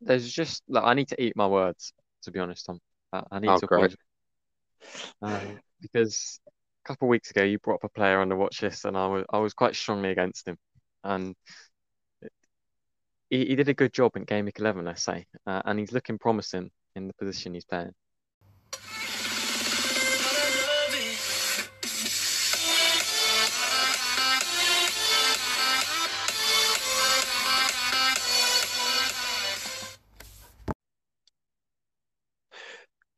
there's just like I need to eat my words, to be honest, Tom. I, I need Oh, to great. um, because a couple of weeks ago you brought up a player on the watch list, and I was I was quite strongly against him, and he, he did a good job in game week 11, let's say, uh, and he's looking promising in the position he's playing.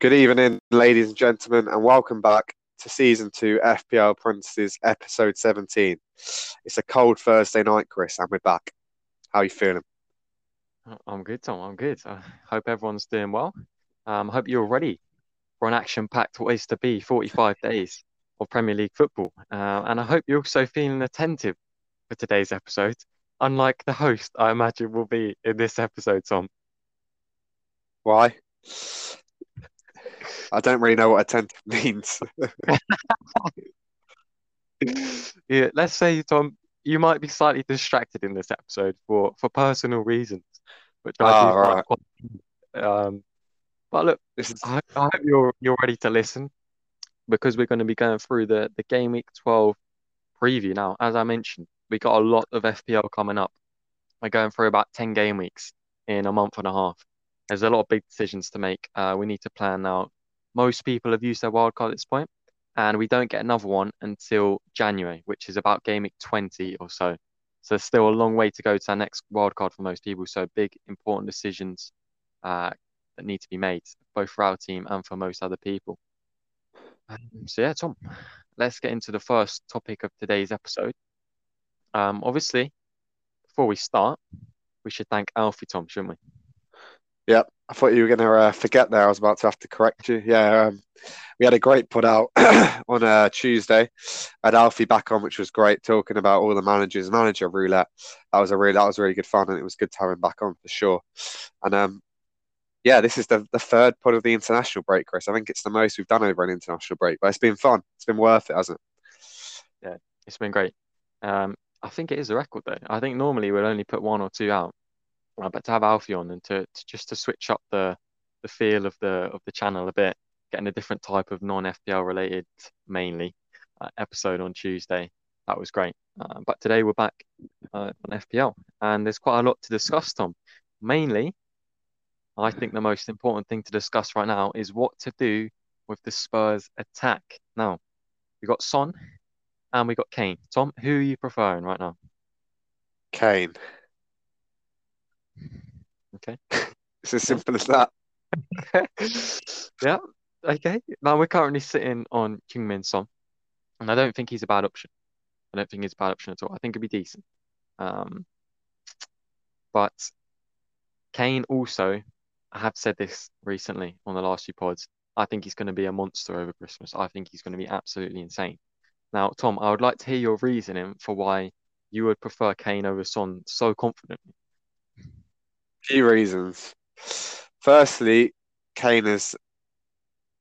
Good evening, ladies and gentlemen, and welcome back to season two FPL Apprentices, episode 17. It's a cold Thursday night, Chris, and we're back. How are you feeling? I'm good, Tom. I'm good. I hope everyone's doing well. Um, I hope you're ready for an action-packed ways to be 45 days of Premier League football. Uh, and I hope you're also feeling attentive for today's episode, unlike the host I imagine will be in this episode, Tom. Why? I don't really know what attentive means. Yeah, let's say, Tom, you might be slightly distracted in this episode for for personal reasons, which I Ah, do right. quite. Um, but look, This is I, I hope you're you're ready to listen because we're going to be going through the the game week 12 preview now. As I mentioned, we got a lot of FPL coming up. We're going through about 10 game weeks in a month and a half. There's a lot of big decisions to make. Uh, we need to plan now. Most people have used their wildcard at this point, and we don't get another one until January, which is about game week 20 or so. So there's still a long way to go to our next wildcard for most people. So big, important decisions uh, that need to be made, both for our team and for most other people. Um, so yeah, Tom, let's get into the first topic of today's episode. Um, obviously, before we start, we should thank Alfie, Tom, shouldn't we? Yep, I thought you were going to uh, forget there. I was about to have to correct you. Yeah, um, we had a great put out on uh, Tuesday. I had Alfie back on, which was great, talking about all the managers, manager roulette. That was a really that was really good fun, and it was good to have him back on for sure. And um, yeah, this is the the third pod of the international break, Chris. I think it's the most we've done over an international break, but it's been fun. It's been worth it, hasn't it? Yeah, it's been great. Um, I think it is a record though. I think normally we'll only put one or two out, but to have Alfie on and to, to just to switch up the the feel of the of the channel a bit, getting a different type of non-FPL related mainly uh, episode on Tuesday, that was great. Uh, but today we're back uh, on FPL, and there's quite a lot to discuss, Tom. Mainly, I think the most important thing to discuss right now is what to do with the Spurs attack. Now, we got Son and we got Kane. Tom, who are you preferring right now? Kane. Okay. It's as simple as that. Yeah, okay. Now we're currently sitting on Heung-min Son, and I don't think he's a bad option. I don't think he's a bad option at all. I think it'd be decent. Um, but Kane also, I have said this recently on the last few pods. I think he's going to be a monster over Christmas. I think he's going to be absolutely insane. Now, Tom, I would like to hear your reasoning for why you would prefer Kane over Son so confidently. Few reasons. Firstly, Kane is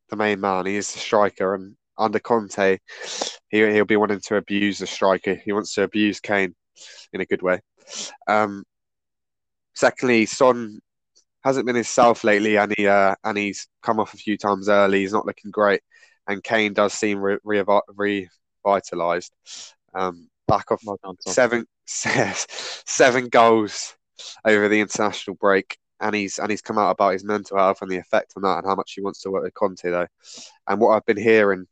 the main man. He is the striker, and under Conte, he he'll be wanting to abuse the striker. He wants to abuse Kane in a good way. Um, secondly, Son hasn't been himself lately, and he uh, and he's come off a few times early. He's not looking great, and Kane does seem re- re- revitalized. Um, back off seven seven goals over the international break, and he's and he's come out about his mental health and the effect on that, and how much he wants to work with Conte though. And what I've been hearing,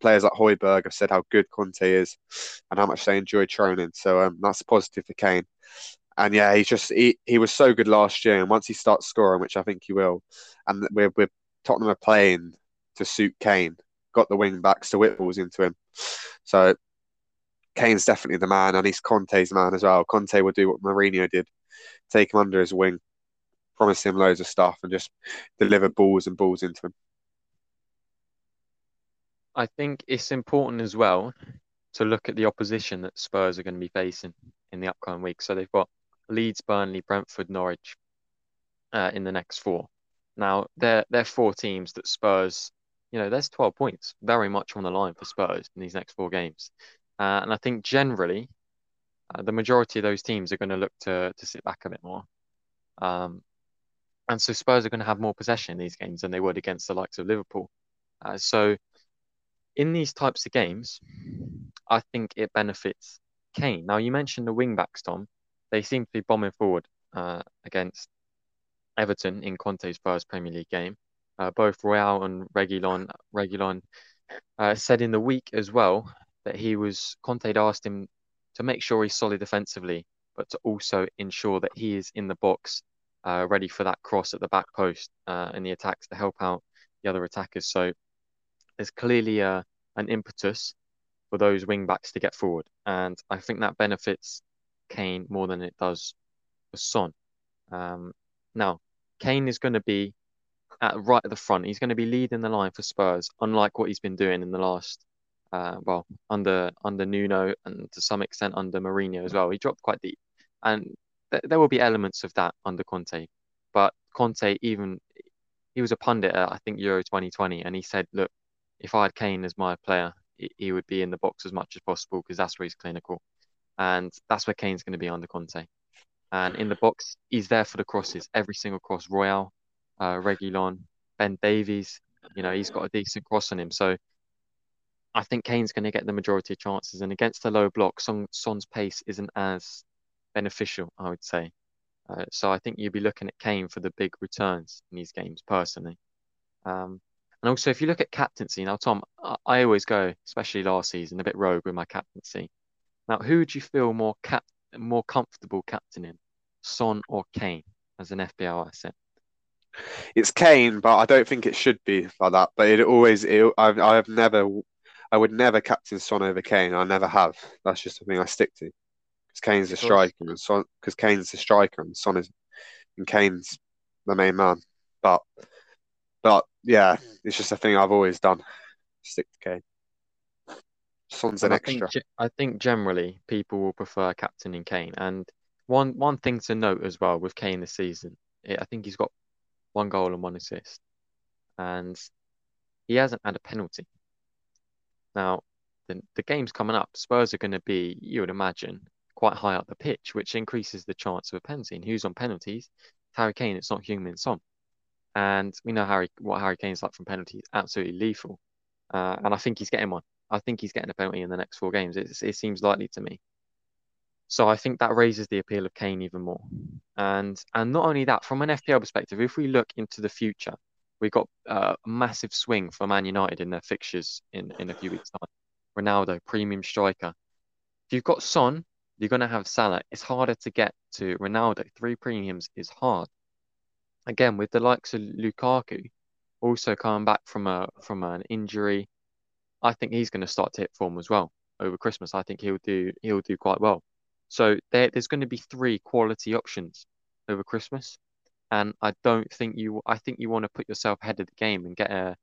players like Højbjerg have said how good Conte is, and how much they enjoy training. So um, that's positive for Kane. And yeah, he's just he, he was so good last year, and once he starts scoring, which I think he will, and we're we're Tottenham are playing to suit Kane, got the wing backs to whip balls into him. So Kane's definitely the man, and he's Conte's man as well. Conte will do what Mourinho did, take him under his wing, promise him loads of stuff, and just deliver balls and balls into him. I think it's important as well to look at the opposition that Spurs are going to be facing in the upcoming week. So they've got Leeds, Burnley, Brentford, Norwich uh, in the next four. Now they're they're four teams that Spurs, you know, there's 12 points very much on the line for Spurs in these next four games. Uh, and I think generally uh, the majority of those teams are going to look to to sit back a bit more. Um, and so Spurs are going to have more possession in these games than they would against the likes of Liverpool. Uh, so in these types of games, I think it benefits Kane. Now you mentioned the wing backs, Tom. They seem to be bombing forward uh, against Everton in Conte's first Premier League game. Uh, both Royal and Reguilon, Reguilon uh, said in the week as well that he was Conte asked him to make sure he's solid defensively, but to also ensure that he is in the box, uh, ready for that cross at the back post uh, in the attacks to help out the other attackers. So there's clearly a, an impetus for those wing backs to get forward, and I think that benefits Kane more than it does for Son. Um, now, Kane is going to be at right at the front. He's going to be leading the line for Spurs, unlike what he's been doing in the last, uh, well, under under Nuno and to some extent under Mourinho as well. He dropped quite deep, and th- there will be elements of that under Conte. But Conte, even he was a pundit at I think Euro 2020, and he said, "Look, if I had Kane as my player, he, he would be in the box as much as possible because that's where he's clinical, and that's where Kane's going to be under Conte." And in the box, he's there for the crosses. Every single cross, Royal, uh, Reguilon, Ben Davies, you know, he's got a decent cross on him. So I think Kane's going to get the majority of chances. And against the low block, Son, Son's pace isn't as beneficial, I would say. Uh, so I think you'd be looking at Kane for the big returns in these games, personally. Um, and also, if you look at captaincy, now, Tom, I, I always go, especially last season, a bit rogue with my captaincy. Now, who would you feel more cap more comfortable captaining, Son or Kane as an FPL asset? It's Kane, but I don't think it should be like that. But it always, it, I've, I've never, I would never captain Son over Kane. I never have. That's just the thing I stick to. Because Kane's a striker, and Son, because Kane's a striker, and Son is, and Kane's the main man. But, but yeah, it's just a thing I've always done. Stick to Kane. Son's an I extra. think I think generally people will prefer captaining Kane. And one one thing to note as well with Kane this season, I I think he's got one goal and one assist, and he hasn't had a penalty. Now, the the game's coming up. Spurs are going to be, you would imagine, quite high up the pitch, which increases the chance of a penalty. And who's on penalties? Harry Kane. It's not Heung-min Son. And we know Harry what Harry Kane's like from penalties, absolutely lethal. Uh, and I think he's getting one. I think he's getting a penalty in the next four games. It, it seems likely to me. So I think that raises the appeal of Kane even more. And and not only that, from an FPL perspective, if we look into the future, we've got uh, a massive swing for Man United in their fixtures in, in a few weeks' time. Ronaldo, premium striker. If you've got Son, you're going to have Salah. It's harder to get to Ronaldo. Three premiums is hard. Again, with the likes of Lukaku also coming back from a from an injury, I think he's going to start to hit form as well over Christmas. I think he'll do he'll do quite well. So there, there's going to be three quality options over Christmas, and I don't think you. I think you want to put yourself ahead of the game and get a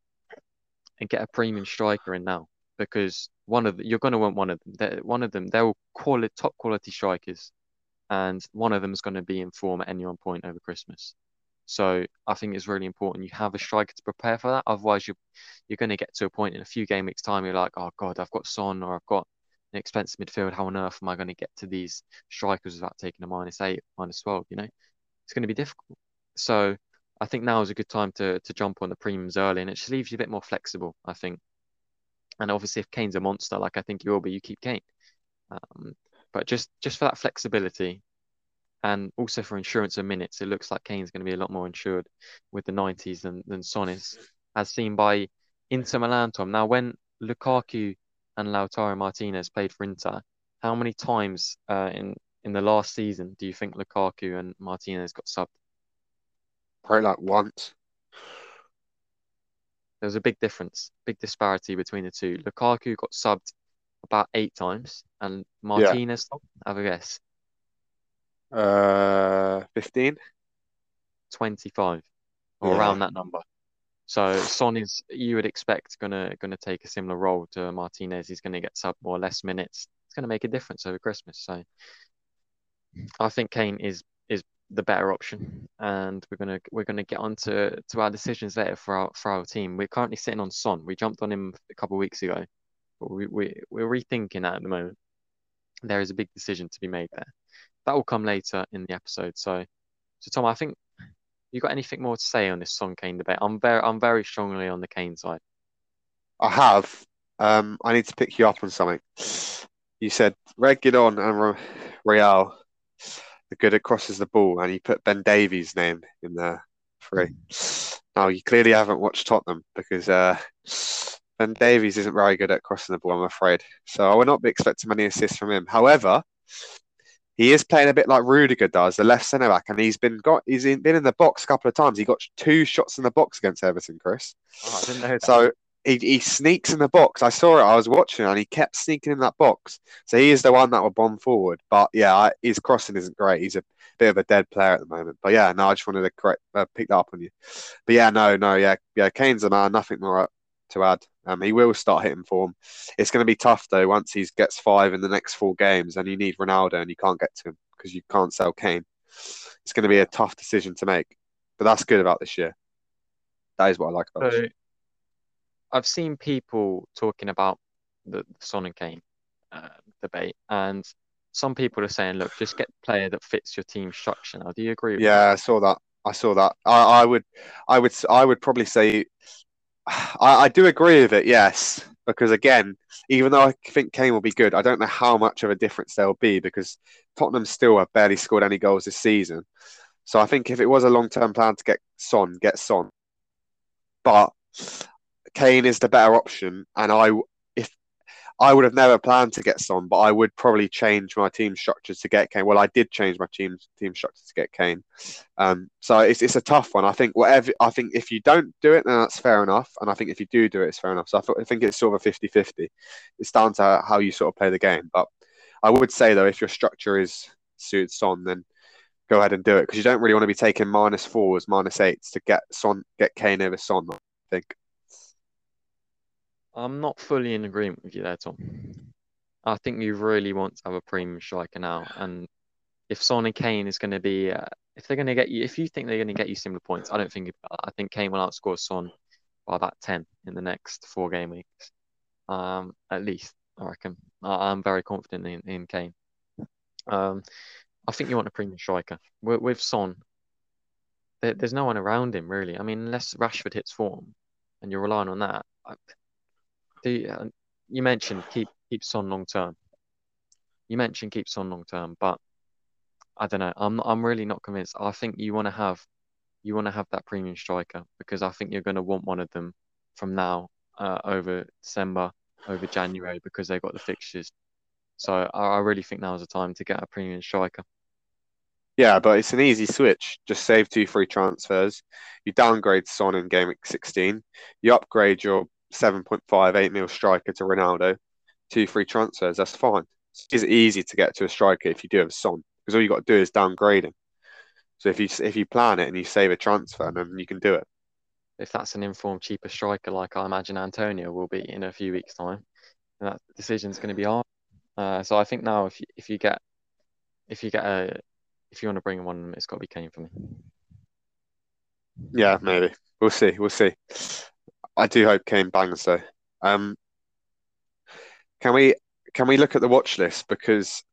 and get a premium striker in now because one of the, you're going to want one of them. They're, one of them they're quality top quality strikers, and one of them is going to be in form at any one point over Christmas. So I think it's really important you have a striker to prepare for that. Otherwise, you you're going to get to a point in a few game weeks time. You're like, oh God, I've got Son or I've got an expensive midfield. How on earth am I going to get to these strikers without taking a minus eight, minus twelve? You know, it's going to be difficult. So I think now is a good time to to jump on the premiums early, and it just leaves you a bit more flexible. I think. And obviously, if Kane's a monster, like I think he will be, you keep Kane. Um, but just just for that flexibility, and also for insurance of minutes, it looks like Kane's going to be a lot more insured with the 90s than, than Son is, as seen by Inter Milan, Tom. Now, when Lukaku and Lautaro Martinez played for Inter, how many times uh, in, in the last season do you think Lukaku and Martinez got subbed? Probably like once. There was a big difference, big disparity between the two. Lukaku got subbed about eight times, and Martinez, have a guess, Uh, 15? 25 or Yeah. around that number. So Son is you would expect gonna gonna take a similar role to Martinez. He's gonna get sub more or less minutes. It's gonna make a difference over Christmas. So I think Kane is the better option, and we're gonna we're gonna get on to, to our decisions later for our for our team. We're currently sitting on Son. We jumped on him a couple of weeks ago, but we, we we're rethinking that at the moment. There is a big decision to be made there. That will come later in the episode. So so Tom, I think you got anything more to say on this Son Kane debate? I'm very I'm very strongly on the Kane side. I have. Um, I need to pick you up on something. You said Reguilon and Royal are good at crosses the ball, and he put Ben Davies' name in there for Now you clearly haven't watched Tottenham because uh, Ben Davies isn't very good at crossing the ball, I'm afraid. So I will not be expecting many assists from him. However, he is playing a bit like Rudiger does, the left centre back, and he's been got he's in, been in the box a couple of times. He got two shots in the box against Everton, Chris. Oh, I didn't know that. So he, he sneaks in the box. I saw it. I was watching, and he kept sneaking in that box. So he is the one that will bomb forward. But yeah, I, his crossing isn't great. He's a bit of a dead player at the moment. But yeah, no, I just wanted to correct, uh, pick that up on you. But yeah, no, no, yeah, yeah, Kane's a man. Nothing more to add. Um, he will start hitting form. It's going to be tough though once he gets five in the next four games, and you need Ronaldo, and you can't get to him because you can't sell Kane. It's going to be a tough decision to make, but that's good about this year. That is what I like about so, I've seen people talking about the Son and Kane uh, debate, and some people are saying, "Look, just get a player that fits your team structure." Now, do you agree? yeah, that? I saw that. I saw that. I, I would, I would, I would probably say I, I do agree with it, yes, because again, even though I think Kane will be good, I don't know how much of a difference there will be because Tottenham still have barely scored any goals this season. So I think if it was a long term plan to get Son, get Son. But Kane is the better option, and I if I would have never planned to get Son, but I would probably change my team structure to get Kane. Well, I did change my team team structure to get Kane. Um, so it's, it's a tough one. I think whatever I think if you don't do it, then that's fair enough. And I think if you do do it, it's fair enough. So I, th- I think it's sort of a 50-50. It's down to how you sort of play the game. But I would say though, if your structure is suited Son, then go ahead and do it because you don't really want to be taking minus fours, minus eights to get Son, get Kane over Son. I think. I'm not fully in agreement with you there, Tom. I think you really want to have a premium striker now, and if Son and Kane is going to be, uh, if they're going to get you, if you think they're going to get you similar points, I don't think. I think Kane will outscore Son by about ten in the next four game weeks, um, at least. I reckon. I, am very confident in, in Kane. Um, I think you want a premium striker with, with Son. There, there's no one around him really. I mean, unless Rashford hits form, and you're relying on that. I, the uh, you mentioned keep keep Son long term. You mentioned keep Son long term, but I don't know. I'm I'm really not convinced. I think you want to have you want to have that premium striker because I think you're going to want one of them from now uh, over December, over January because they've got the fixtures. So I, I really think now is the time to get a premium striker. Yeah, but it's an easy switch. Just save two free transfers. You downgrade Son in game week 16. You upgrade your 7.5, 8 mil striker to Ronaldo, two free transfers, that's fine. It's easy to get to a striker if you do have Son, because all you got to do is downgrade him. So if you if you plan it and you save a transfer, then you can do it. If that's an informed, cheaper striker, like I imagine Antonio will be in a few weeks' time, that decision's going to be hard. Uh, so I think now, if you, if you get if you get a if you want to bring one, it's got to be Kane for me. Yeah, maybe we'll see. We'll see. I do hope Kane bangs though. Um, can we can we look at the watch list because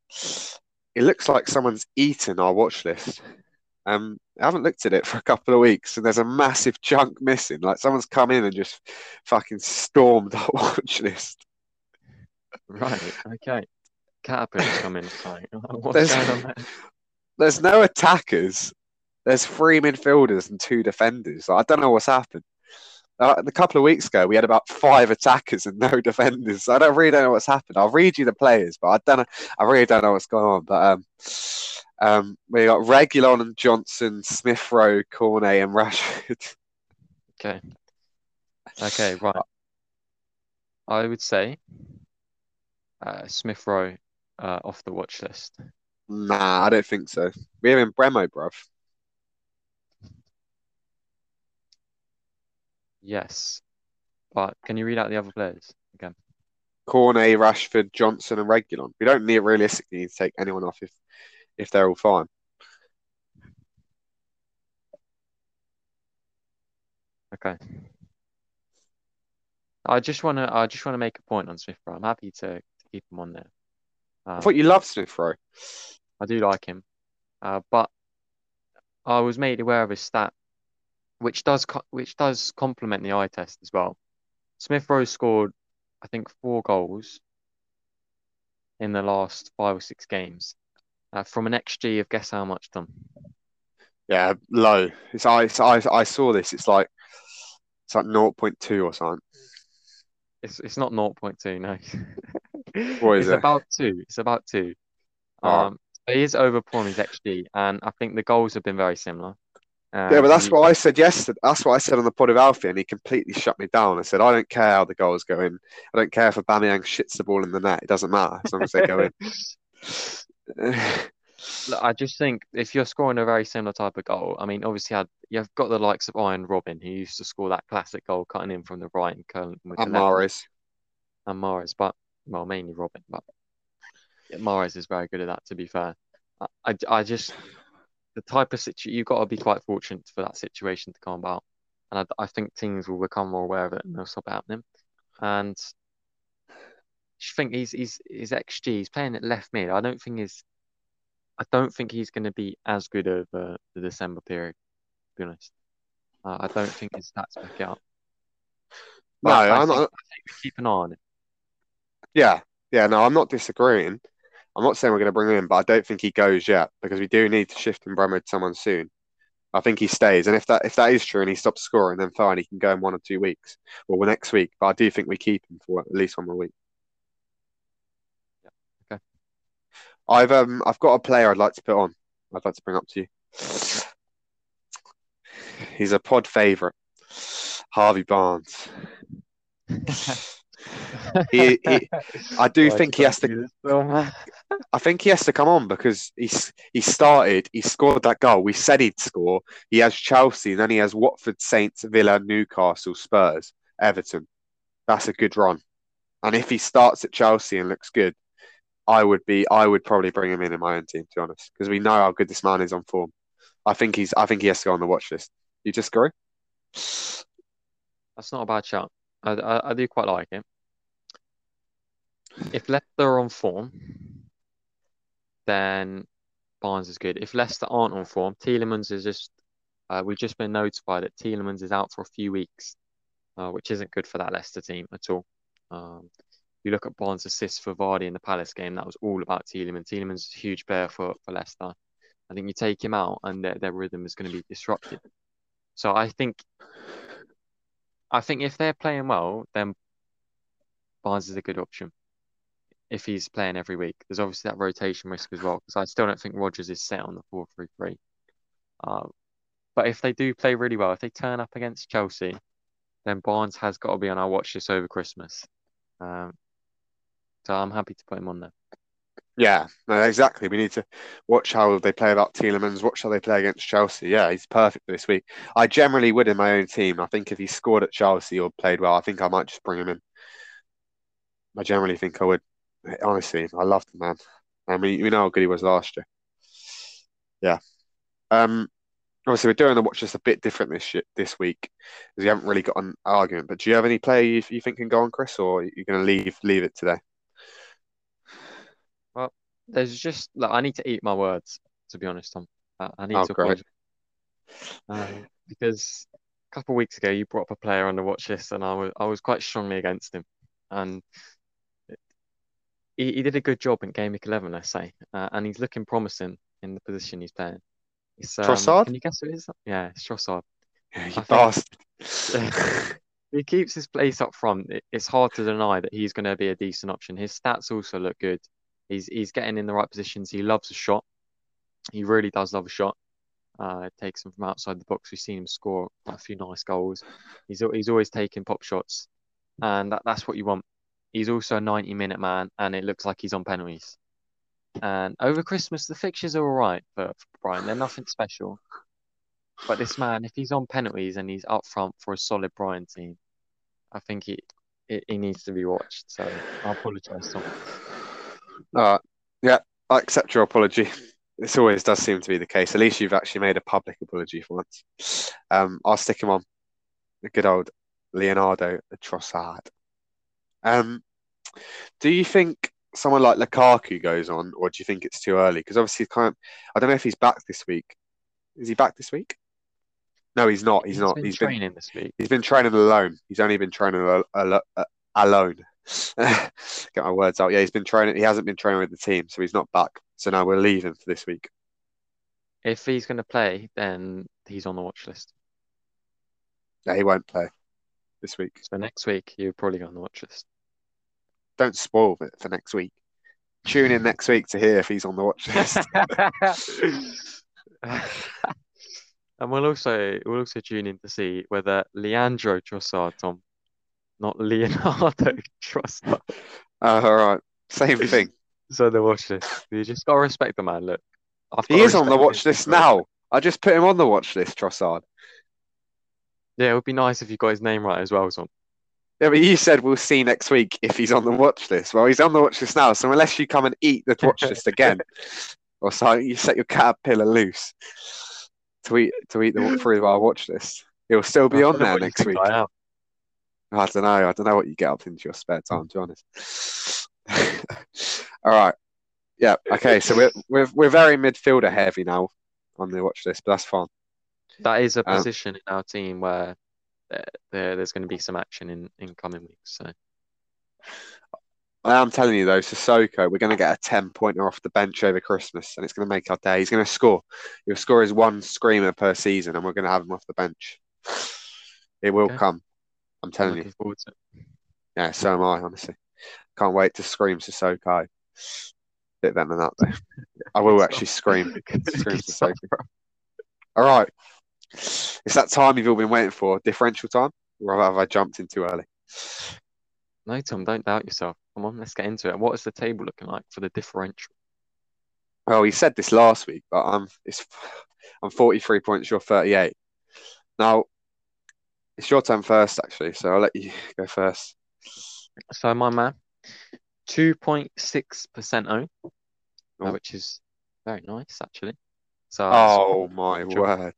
it looks like someone's eaten our watch list. Um, I haven't looked at it for a couple of weeks, and there's a massive chunk missing. Like someone's come in and just fucking stormed our watch list. Right. Okay. Caterpillar's come in. What's there's, there? There's no attackers. There's three midfielders and two defenders. I don't know what's happened. Uh, a couple of weeks ago, we had about five attackers and no defenders. So I don't really don't know what's happened. I'll read you the players, but I don't know. I really don't know what's going on. But um, um, we got Reguilon and Johnson, Smith Rowe, Cornet, and Rashford. Okay. Okay. Right. I would say uh, Smith Rowe uh, off the watch list. Nah, I don't think so. We are in Bremo, bruv. Yes. But can you read out the other players again? Cornet, Rashford, Johnson, and Reguilon. We don't need realistically need to take anyone off if if they're all fine. Okay. I just want to I just want to make a point on Smith Rowe. I'm happy to, to keep him on there. Um, I thought you loved Smith Rowe. I do like him, uh, but I was made aware of his stat which does which does complement the eye test as well. Smith Rowe scored, I think, four goals in the last five or six games uh, from an XG of guess how much, Tom? Yeah, low. It's I, it's, I, I saw this. It's like it's like 0.2 or something. It's it's not 0.2, no. What is it's it? about two. It's about two. Oh. Um, he is overperforming his XG, and I think the goals have been very similar. Uh, Yeah, but that's what I said yesterday. That's what I said on the pod of Alfie, and he completely shut me down. I said, I don't care how the goals go in. I don't care if Aubameyang shits the ball in the net. It doesn't matter as long as they go in. Look, I just think if you're scoring a very similar type of goal, I mean, obviously, had, you've got the likes of Arjen Robben, who used to score that classic goal cutting in from the right and curling with and the and Mahrez, but well, mainly Robben, but yeah, is very good at that. To be fair, I, I, I just the type of situation you've got to be quite fortunate for that situation to come about, and I, I think teams will become more aware of it and they'll stop happening. And I think he's he's his XG. He's playing at left mid. I don't think he's I don't think he's going to be as good over the December period. To be honest, uh, I don't think his stats back up. No, I I'm think, not, I think we keep an eye on it. yeah, yeah, no, I'm not disagreeing. I'm not saying we're going to bring him in, but I don't think he goes yet because we do need to shift in to someone soon. I think he stays, and if that if that is true and he stops scoring, then fine, he can go in one or two weeks or next week. But I do think we keep him for at least one more week. okay. I've um I've got a player I'd like to put on. I'd like to bring up to you. He's a pod favourite, Harvey Barnes. He, he I do Why'd think you he has gotta to. do this, Tom? I think he has to come on because he's he started, he scored that goal. We said he'd score. He has Chelsea, and then he has Watford, Saints, Villa, Newcastle, Spurs, Everton. That's a good run. And if he starts at Chelsea and looks good, I would be I would probably bring him in in my own team, to be honest, because we know how good this man is on form. I think he's I think he has to go on the watch list. You just disagree? That's not a bad shout. I, I, I do quite like it. If Leicester are on form, then Barnes is good. If Leicester aren't on form, Tielemans is just. Uh, we've just been notified that Tielemans is out for a few weeks, uh, which isn't good for that Leicester team at all. Um, you look at Barnes' assists for Vardy in the Palace game, that was all about Tielemans. Tielemans is a huge player for, for Leicester. I think you take him out and their, their rhythm is going to be disrupted. So I think I think if they're playing well, then Barnes is a good option. If he's playing every week, there's obviously that rotation risk as well. Because I still don't think Rodgers is set on the four three three. Uh, but if they do play really well, if they turn up against Chelsea, then Barnes has got to be on our watch list over Christmas. Um, so I'm happy to put him on there. Yeah, no, exactly. We need to watch how they play about Tielemans, watch how they play against Chelsea. Yeah, he's perfect this week. I generally would in my own team. I think if he scored at Chelsea or played well, I think I might just bring him in. I generally think I would. Honestly, I love the man. I mean, we know how good he was last year. Yeah. Um. Obviously, we're doing the watch list a bit different this shit this week because we haven't really got an argument. But do you have any player you, you think can go on, Chris, or are you going to leave leave it today? Well, there's just like I need to eat my words, to be honest, Tom. I, I need Oh, to great. Um, because a couple of weeks ago you brought up a player on the watch list and I was I was quite strongly against him. And he, he did a good job in game week 11, let's say. Uh, and he's looking promising in the position he's playing. It's, um, Trossard? Can you guess who it is? Yeah, it's Trossard. You bastard. He keeps his place up front. It, it's hard to deny that he's going to be a decent option. His stats also look good. He's he's getting in the right positions. He loves a shot. He really does love a shot. Uh, takes him from outside the box. We've seen him score quite a few nice goals. He's he's always taking pop shots, and that, that's what you want. He's also a 90 minute man, and it looks like he's on penalties. And over Christmas, the fixtures are all right for, Brighton. They're nothing special. But this man, if he's on penalties and he's up front for a solid Brighton team, I think he he, needs to be watched. So I apologise, Tom. Uh, yeah, I accept your apology. This always does seem to be the case. At least you've actually made a public apology for once. Um, I'll stick him on. The good old Leonardo Trossard. Um, do you think someone like Lukaku goes on, or do you think it's too early? Because obviously, kind of, I don't know if he's back this week. Is he back this week? No, he's not. He's, He's not. been He's been training this week. he's been training alone. He's only been training al- al- uh, alone. Get my words out. Yeah, he's been training. He hasn't been training with the team, so he's not back. So now we're leaving for this week. If he's going to play, then he's on the watch list. Yeah, he won't play this week. So next week, you're probably on the watch list. Don't spoil it for next week. Tune in next week to hear if he's on the watch list. and we'll also we'll also tune in to see whether Leandro Trossard, Tom, not Leonardo Trossard, Uh, all right, same thing. so the watch list. You just gotta respect the man. Look, He is on the watch list now. I just put him on the watch list, Trossard. Yeah, it would be nice if you got his name right as well, Tom. Yeah, but you said we'll see next week if he's on the watch list. Well, he's on the watch list now, so unless you come and eat the watch list again, or so you set your caterpillar loose to eat to eat the through our watch list, he'll still be on there next week. I. I don't know. I don't know what you get up into your spare time, to be honest. All right. Yeah. Okay. So we're we're we're very midfielder heavy now on the watch list, but that's fine. That is a Um, position in our team where there, there there's going to be some action in in coming weeks. So I am telling you though, Sissoko, we're going to get a 10 pointer off the bench over Christmas and it's going to make our day. He's going to score. He'll score his one screamer per season and we're going to have him off the bench. It will Okay. come. I'm I'm telling you. to it. Yeah, so am I, honestly. Can't wait to scream Sissoko. Bit better than that though. I will actually scream. Scream Sissoko. All right. It's that time you've all been waiting for. Differential time? Or have I jumped in too early? No, Tom, don't doubt yourself. Come on, let's get into it. What is the table looking like for the differential? Well, we said this last week, but I'm it's I'm 43 points, you're 38. Now, it's your turn first, actually, so I'll let you go first. So my man, 2.6% own, Oh. which is very nice actually. So Oh my word.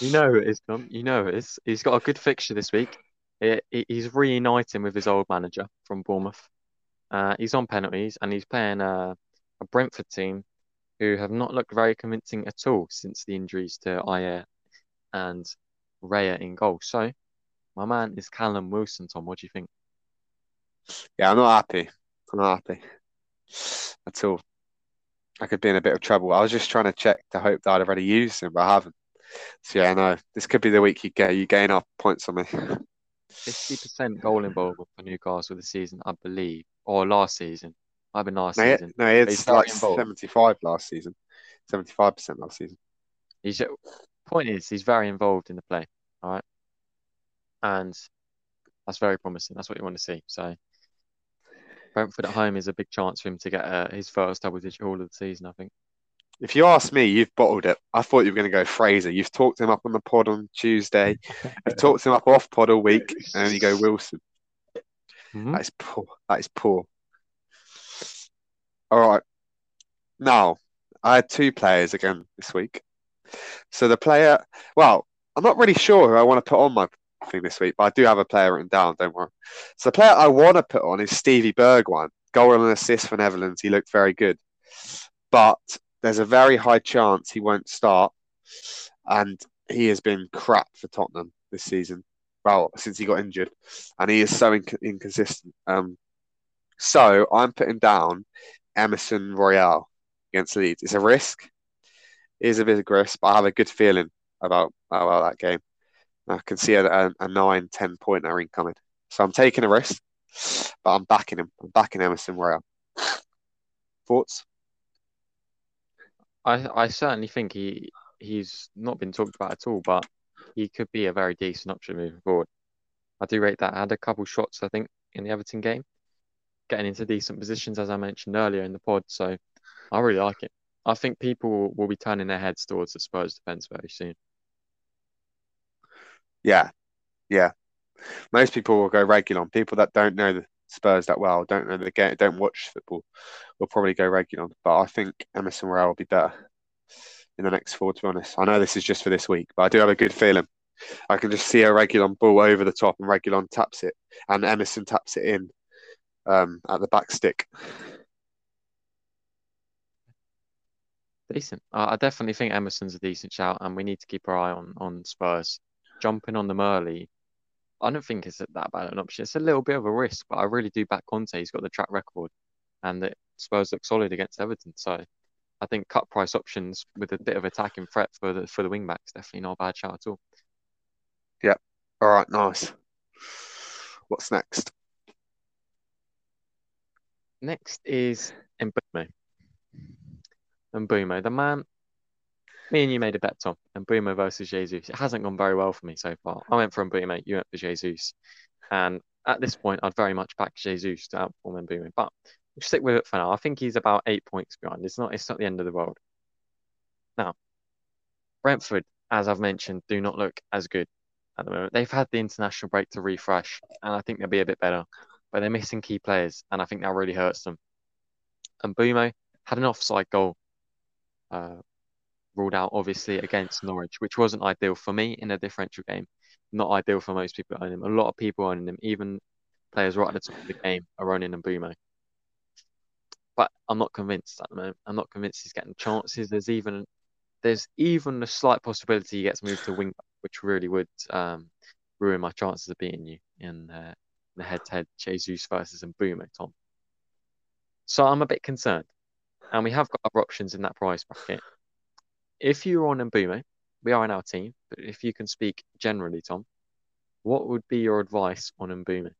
You know it is, Tom. You know it is. He's got a good fixture this week. He- he- he's reuniting with his old manager from Bournemouth. Uh, he's on penalties and he's playing uh, a Brentford team who have not looked very convincing at all since the injuries to Ajer and Raya in goal. So my man is Callum Wilson, Tom. What do you think? Yeah, I'm not happy. I'm not happy at all. I could be in a bit of trouble. I was just trying to check to hope that I'd already used him, but I haven't. So yeah, no, this could be the week you get you gain up points on me. 50% goal involvement for Newcastle this season, I believe, or last season. I've been last No, season. no, He's it's like 75 last season. 75% last season. He's point is he's very involved in the play, all right, and that's very promising. That's what you want to see. So Brentford at home is a big chance for him to get uh, his first double-digit haul of the season. I think. If you ask me, you've bottled it. I thought you were going to go Fraser. You've talked him up on the pod on Tuesday. You've talked him up off pod all week, and then you go Wilson. Mhm. That is poor. That is poor. All right. Now, I had two players again this week. So the player, well, I'm not really sure who I want to put on my thing this week, but I do have a player written down, don't worry. So the player I want to put on is Stevie Bergwijn. Goal and assist for Netherlands. He looked very good. But there's a very high chance he won't start. And he has been crap for Tottenham this season. Well, since he got injured. And he is so inc- inconsistent. Um, so I'm putting down Emerson Royal against Leeds. It's a risk. It is a bit of a risk, but I have a good feeling about about that game. I can see a, a, a 9 10 pointer incoming. So I'm taking a risk, but I'm backing him. I'm backing Emerson Royal. Thoughts? I I certainly think he he's not been talked about at all, but he could be a very decent option moving forward. I do rate that. I had a couple shots, I think, in the Everton game, getting into decent positions, as I mentioned earlier in the pod. So I really like it. I think people will be turning their heads towards the Spurs defense very soon. Yeah, yeah. Most people will go Reguilon. People that don't know the Spurs that well, don't know the game, don't watch football, We'll probably go Reguilon. But I think Emerson Royal will be better in the next four. To be honest, I know this is just for this week, but I do have a good feeling. I can just see a Reguilon ball over the top, and Reguilon taps it, and Emerson taps it in um, at the back stick. Decent. I definitely think Emerson's a decent shout, and we need to keep our eye on on Spurs. Jumping on them early, I don't think it's that bad an option. It's a little bit of a risk, but I really do back Conte. He's got the track record, and the Spurs look solid against Everton. So I think cut price options with a bit of attacking threat for the for the wing backs definitely not a bad shout at all. Yep. All right. Nice. What's next? Next is Mbeumo. Mbeumo, the man. Me and you made a bet, Tom. and Mbeumo versus Jesus. It hasn't gone very well for me so far. I went for Mbeumo, you went for Jesus, and at this point, I'd very much back Jesus to outperform Mbeumo. But we'll stick with it for now. I think he's about eight points behind. It's not. It's not the end of the world. Now, Brentford, as I've mentioned, do not look as good at the moment. They've had the international break to refresh, and I think they'll be a bit better. But they're missing key players, and I think that really hurts them. And Mbeumo had an offside goal uh, ruled out, obviously, against Norwich, which wasn't ideal for me in a differential game. Not ideal for most people owning him. A lot of people owning him, even players right at the top of the game are owning Mbeumo. But I'm not convinced at the moment. I'm not convinced he's getting chances. There's even there's even a slight possibility he gets moved to wing, which really would um, ruin my chances of beating you in uh, the head-to-head Jesus versus and Mbeumo, Tom. So I'm a bit concerned, and we have got other options in that price bracket. If you're on Mbeumo, we are in our team, but if you can speak generally, Tom, what would be your advice on Mbeumo?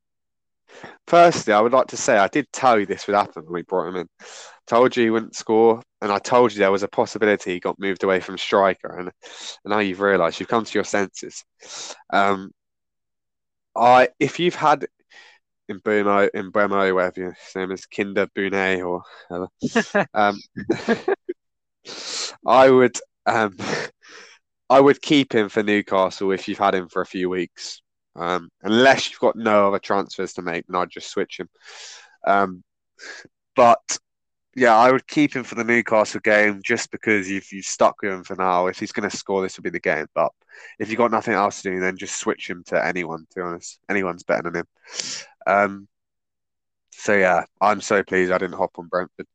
Firstly, I would like to say I did tell you this would happen when we brought him in. Told you he wouldn't score, and I told you there was a possibility he got moved away from striker, and, and now you've realised you've come to your senses. Um, I if you've had in Bruno in Bremo, whatever your name is, Kinder Bune or whatever, um, I would um, I would keep him for Newcastle if you've had him for a few weeks. Um, unless you've got no other transfers to make, then I'd just switch him. Um, but yeah, I would keep him for the Newcastle game just because if you stuck with him for now, if he's going to score, this would be the game. But if you've got nothing else to do, then just switch him to anyone. To be honest, anyone's better than him. Um, so yeah, I'm so pleased I didn't hop on Brentford.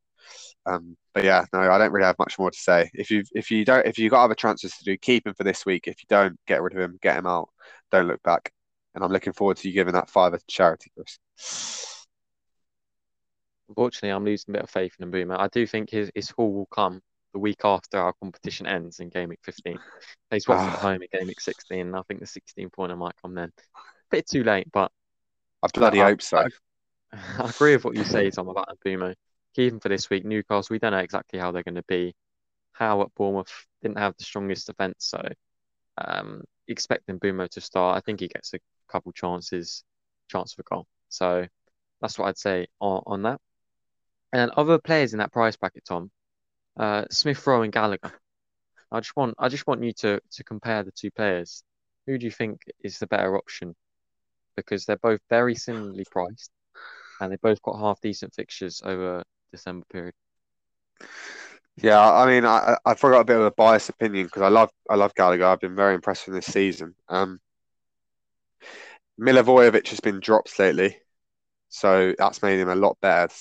Um, but yeah, no, I don't really have much more to say. If you if you don't if you got other transfers to do, keep him for this week. If you don't, get rid of him, get him out. Don't look back and I'm looking forward to you giving that fiver to charity, Chris. Unfortunately, I'm losing a bit of faith in Mbeumo. I do think his, his haul will come the week after our competition ends in Game Week 15. He's Watford at home in Game Week 16, and I think the 16 pointer might come then. A bit too late, but I bloody I, hope so. I, I, agree with what you say, Tom, about Mbeumo. Him for this week. Newcastle, we don't know exactly how they're going to be. Howe at Bournemouth didn't have the strongest defence, so um, expecting Mbeumo to start. I think he gets a couple chances, chance for goal. So that's what I'd say on, on that. And other players in that price bracket, Tom, uh, Smith Rowe and Gallagher. I just want I just want you to to compare the two players. Who do you think is the better option? Because they're both very similarly priced, and they've both got half decent fixtures over December period. Yeah, I mean, I I forgot a bit of a biased opinion because I love I love Gallagher. I've been very impressed with this season. Um, Milivojevic has been dropped lately, so that's made him a lot better.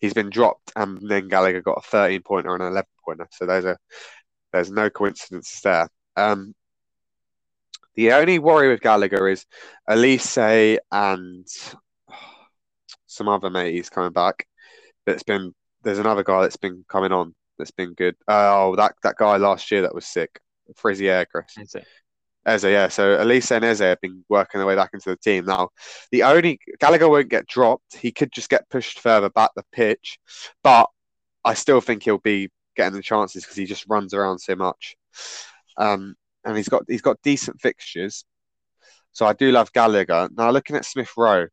He's been dropped, and then Gallagher got a 13 pointer and an 11 pointer. So there's a there's no coincidence there. Um, the only worry with Gallagher is Olise and some other mate he's coming back. That's been there's another guy that's been coming on that's been good. Oh, that that guy last year that was sick, Frazier Chris. Eze, yeah. So Olise and Eze have been working their way back into the team. Now, the only Gallagher won't get dropped. He could just get pushed further back the pitch, but I still think he'll be getting the chances because he just runs around so much. Um, and he's got he's got decent fixtures. So I do love Gallagher. Now looking at Smith Rowe,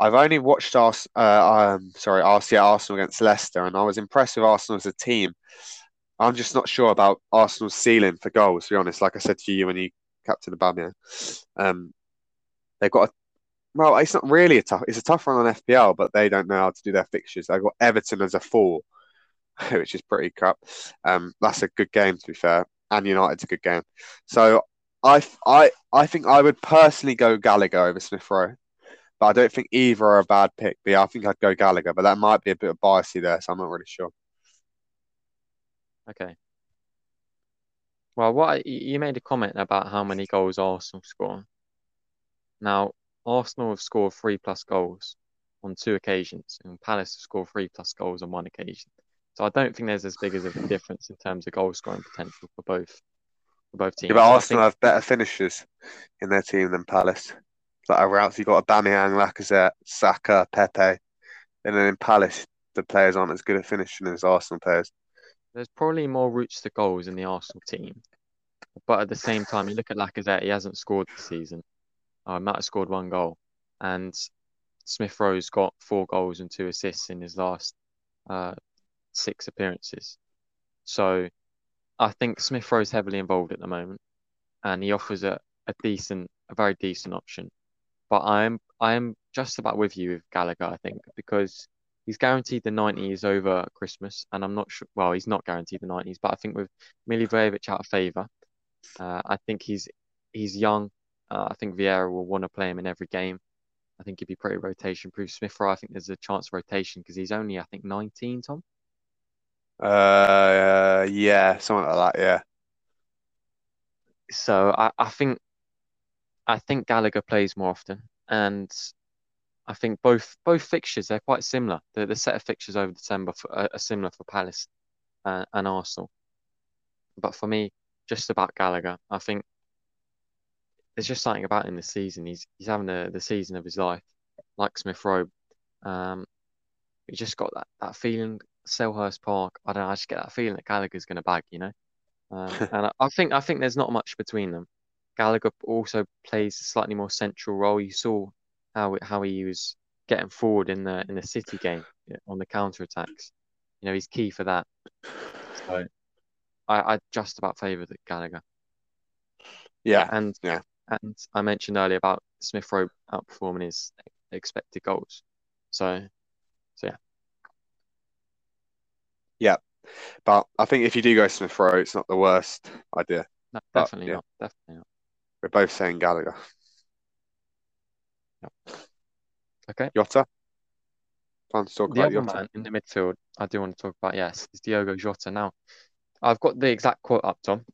I've only watched us uh, um, sorry, RCA Arsenal against Leicester, and I was impressed with Arsenal as a team. I'm just not sure about Arsenal's ceiling for goals, to be honest. Like I said to you when you captain Aubameyang. Um, they've got a well, it's not really a tough. It's a tough run on FPL, but they don't know how to do their fixtures. They've got Everton as a four, which is pretty crap. Um, that's a good game to be fair, and United's a good game. So I, I, I think I would personally go Gallagher over Smith Rowe, but I don't think either are a bad pick. But yeah, I think I'd go Gallagher, but that might be a bit of biasy there, so I'm not really sure. Okay. Well, what you made a comment about how many goals Arsenal score. Now, Arsenal have scored three plus goals on two occasions, and Palace have scored three plus goals on one occasion. So I don't think there's as big as a difference in terms of goal scoring potential for both for both teams. Yeah, but Arsenal think have better finishers in their team than Palace. Like around, you've got Aubameyang, Lacazette, Saka, Pepe, and then in Palace, the players aren't as good at finishing as Arsenal players. there's probably more routes to goals in the Arsenal team, but at the same time, you look at Lacazette; he hasn't scored this season. Uh, might have scored one goal, and Smith Rowe's got four goals and two assists in his last uh, six appearances. So I think Smith Rowe's heavily involved at the moment, and he offers a, a decent, a very decent option. But I am I am just about with you with Gallagher, I think, because he's guaranteed the 90s over Christmas, and I'm not sure. Well, he's not guaranteed the 90s, but I think with Milivojevic out of favour, uh, I think he's he's young. Uh, I think Vieira will want to play him in every game. I think he'd be pretty rotation proof. Smith Rowe, I think there's a chance of rotation because he's only, I think, 19, Tom. Uh, yeah, something like that. Yeah, So I, I think I think Gallagher plays more often, and I think both both fixtures they're quite similar. The the set of fixtures over December for, are, are similar for Palace uh, and Arsenal. But for me, just about Gallagher, I think there's just something about him this season. He's he's having the, the season of his life, like Smith Rowe. Um, he just got that, that feeling. Selhurst Park. I don't know. I just get that feeling that Gallagher's going to bag, you know. Um, and I, I think I think there's not much between them. Gallagher also plays a slightly more central role. You saw how how he was getting forward in the in the City game on the counter attacks. You know, he's key for that. So I, I just about favour the Gallagher. yeah, And yeah. and I mentioned earlier about Smith Rowe outperforming his expected goals. So so yeah, yeah. But I think if you do go Smith Rowe, it's not the worst idea. no, But, definitely yeah. not. Definitely not. We're both saying Gallagher. Okay. Jota. Time to talk The about other Jota. man in the midfield I do want to talk about, yes, is Diogo Jota. Now, I've got the exact quote up, Tom.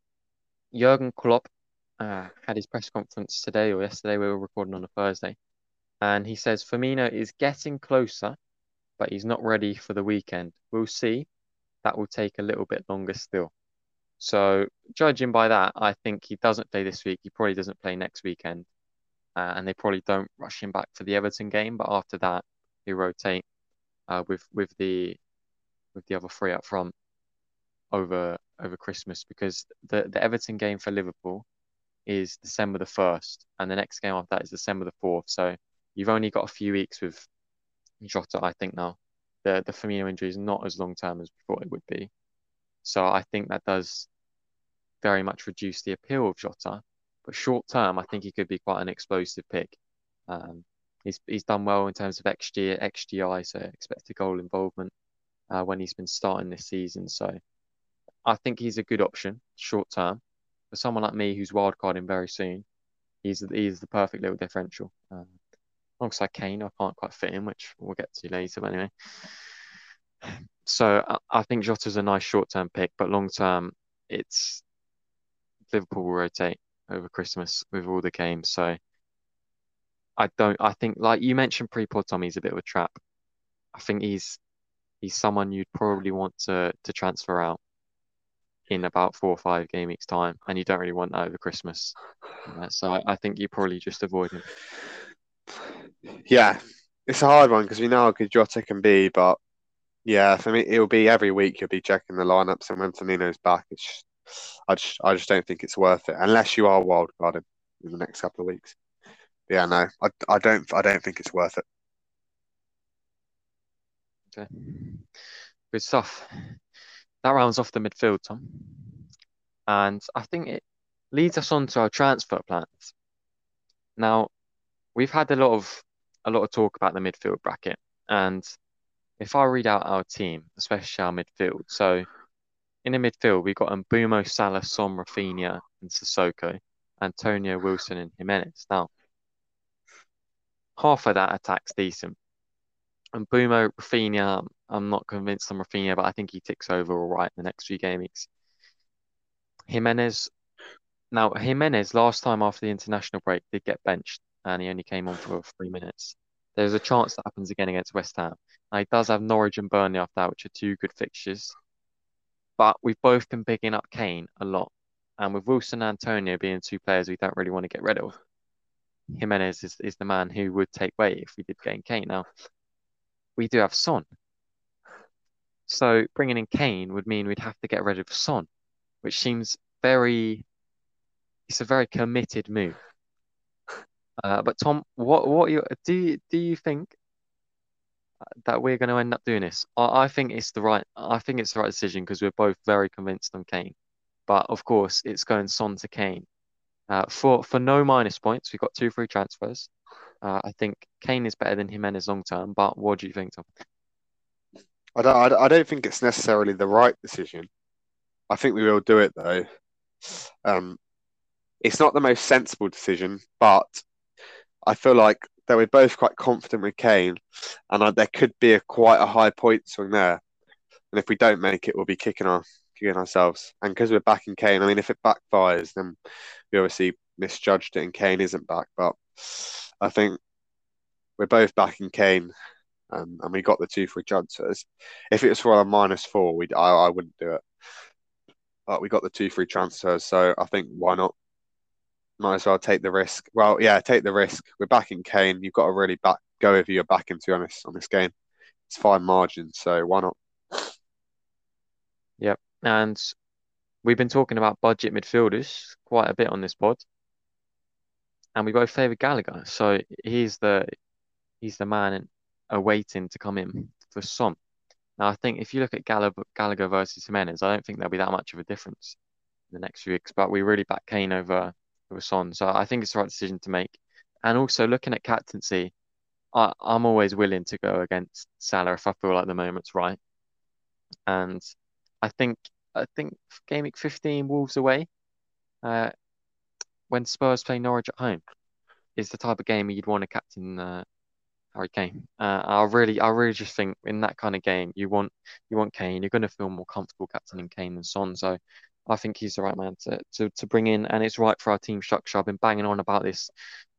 Jurgen Klopp uh, had his press conference today or yesterday. We were recording on a Thursday, and he says Firmino is getting closer, but he's not ready for the weekend. We'll see. That will take a little bit longer still. So, judging by that, I think he doesn't play this week. He probably doesn't play next weekend, uh, and they probably don't rush him back for the Everton game. But after that, he rotate uh, with with the with the other three up front over over Christmas because the the Everton game for Liverpool is December the first, and the next game after that is December the fourth. So you've only got a few weeks with Jota, I think now. The the Firmino injury is not as long term as we thought it would be. So I think that does very much reduce the appeal of Jota. But short term, I think he could be quite an explosive pick. Um, he's he's done well in terms of XG, XGI, so expected goal involvement, uh, when he's been starting this season. So I think he's a good option short term. For someone like me who's wildcarding very soon, he's he's the perfect little differential. Um, alongside Kane, I can't quite fit in, which we'll get to later. But anyway, so I, think Jota's a nice short term pick, but long term, it's Liverpool will rotate over Christmas with all the games. So I don't. I think like you mentioned, pre-pod Tommy's a bit of a trap. I think he's he's someone you'd probably want to to transfer out in about four or five game weeks time, and you don't really want that over Christmas. Uh, so I, I think you probably just avoid him. Yeah, it's a hard one because we know how good Jota can be, but yeah, for me, it'll be every week you'll be checking the lineups, and when Firmino's back, it's just, I just I just don't think it's worth it unless you are wildcarding in the next couple of weeks. Yeah, no, I, I don't I don't think it's worth it. Okay, good stuff. That rounds off the midfield, Tom, and I think it leads us on to our transfer plans. Now, we've had a lot of a lot of talk about the midfield bracket, and if I read out our team, especially our midfield, so in the midfield we've got Mbeumo, Salah, Son, Raphinha, and Sissoko, Antonio, Wilson, and Jimenez. Now, half of that attack's decent. Mbeumo, Raphinha, I'm not convinced on Raphinha, but I think he ticks over all right in the next few game weeks. Jimenez. Now, Jimenez last time after the international break did get benched, and he only came on for three minutes. There's a chance that happens again against West Ham. Now, he does have Norwich and Burnley after that, which are two good fixtures. But we've both been picking up Kane a lot. And with Wilson and Antonio being two players we don't really want to get rid of, Jimenez is, is the man who would take weight if we did gain Kane. Now, we do have Son. So bringing in Kane would mean we'd have to get rid of Son, which seems very, it's a very committed move. Uh, but Tom, what what do you, do you think that we're going to end up doing this? I, I think it's the right I think it's the right decision because we're both very convinced on Kane. But of course, it's going Son to Kane. Uh, for for no minus points, we've got two free transfers. Uh, I think Kane is better than Jimenez long term. But what do you think, Tom? I don't. I don't think it's necessarily the right decision. I think we will do it though. Um, it's not the most sensible decision, but I feel like that we're both quite confident with Kane, and uh, there could be a quite a high point swing there. And if we don't make it, we'll be kicking our kicking ourselves. And because we're back in Kane, I mean, if it backfires, then we obviously misjudged it, and Kane isn't back. But I think we're both back in Kane, and we got the two free transfers. If it was for a minus four, we I, I wouldn't do it. But we got the two free transfers, so I think why not? Might as well take the risk. Well, yeah, take the risk. We're back in Kane. You've got to really back go over your back to be honest on this game. It's fine margin, so why not? Yep. And we've been talking about budget midfielders quite a bit on this pod. And we both favour Gallagher. So he's the he's the man awaiting to come in for Son. Now I think if you look at Gallagher, Gallagher versus Jimenez, I don't think there'll be that much of a difference in the next few weeks. But we really back Kane over with Son. So I think it's the right decision to make. And also looking at captaincy, I, I'm always willing to go against Salah if I feel like the moment's right. And I think I think game week 15 Wolves away, uh, when Spurs play Norwich at home, is the type of game you'd want to captain uh, Harry Kane. Uh, I really I really just think in that kind of game you want you want Kane. You're going to feel more comfortable captaining Kane than Son. So I think he's the right man to, to, to bring in, and it's right for our team structure. I've been banging on about this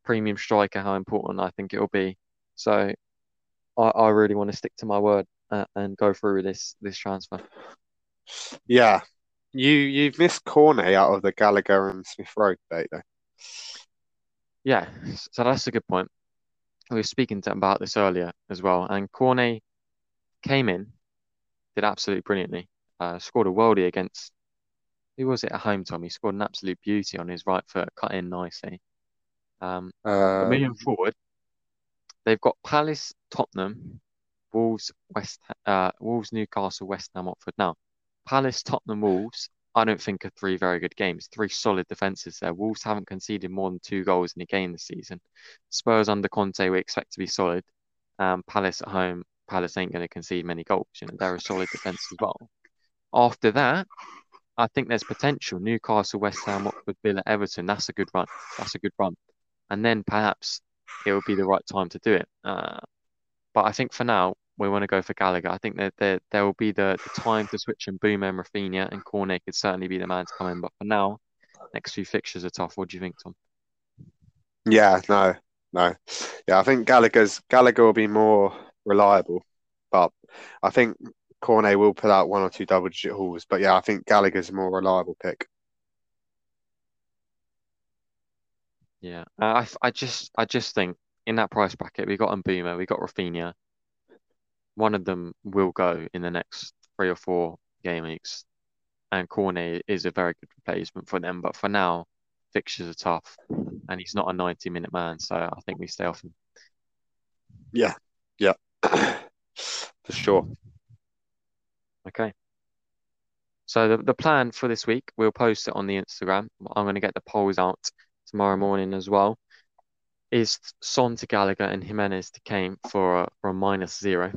premium striker, how important I think it'll be. So I, I really want to stick to my word uh, and go through this this transfer. Yeah, you you've missed Cornet out of the Gallagher and Smith Rowe debate though. Yeah, so that's a good point. We were speaking to about this earlier as well, and Cornet came in, did absolutely brilliantly, uh, scored a worldie against who was it at home, Tom? He scored an absolute beauty on his right foot, cut in nicely. Um, um, moving forward, they've got Palace, Tottenham, Wolves, West, uh, Wolves, Newcastle, West Ham, Watford. Now, Palace, Tottenham, Wolves. I don't think are three very good games. Three solid defenses there. Wolves haven't conceded more than two goals in a game this season. Spurs under Conte we expect to be solid. Um, Palace at home. Palace ain't going to concede many goals. You know they're a solid defense as well. After that, I think there's potential. Newcastle, West Ham, Watford, Villa, Everton. That's a good run. That's a good run. And then perhaps it will be the right time to do it. Uh, but I think for now, we want to go for Gallagher. I think that there, there will be the, the time to switch Mbeumo and Raphinha, and Cornet could certainly be the man to come in. But for now, next few fixtures are tough. What do you think, Tom? Yeah, no, no. Yeah, I think Gallagher's Gallagher will be more reliable, but I think Cornet will put out one or two double digit hauls, but yeah, I think Gallagher's a more reliable pick. Yeah, uh, I, I just I just think in that price bracket we got Mbeumo, we got Raphinha. One of them will go in the next three or four game weeks, and Cornet is a very good replacement for them. But for now, fixtures are tough, and he's not a ninety minute man, so I think we stay off him. Yeah, yeah, for sure. Okay. So the, the plan for this week, we'll post it on the Instagram. I'm going to get the polls out tomorrow morning as well. Is Son to Gallagher and Jimenez to Kane for a, for a minus zero,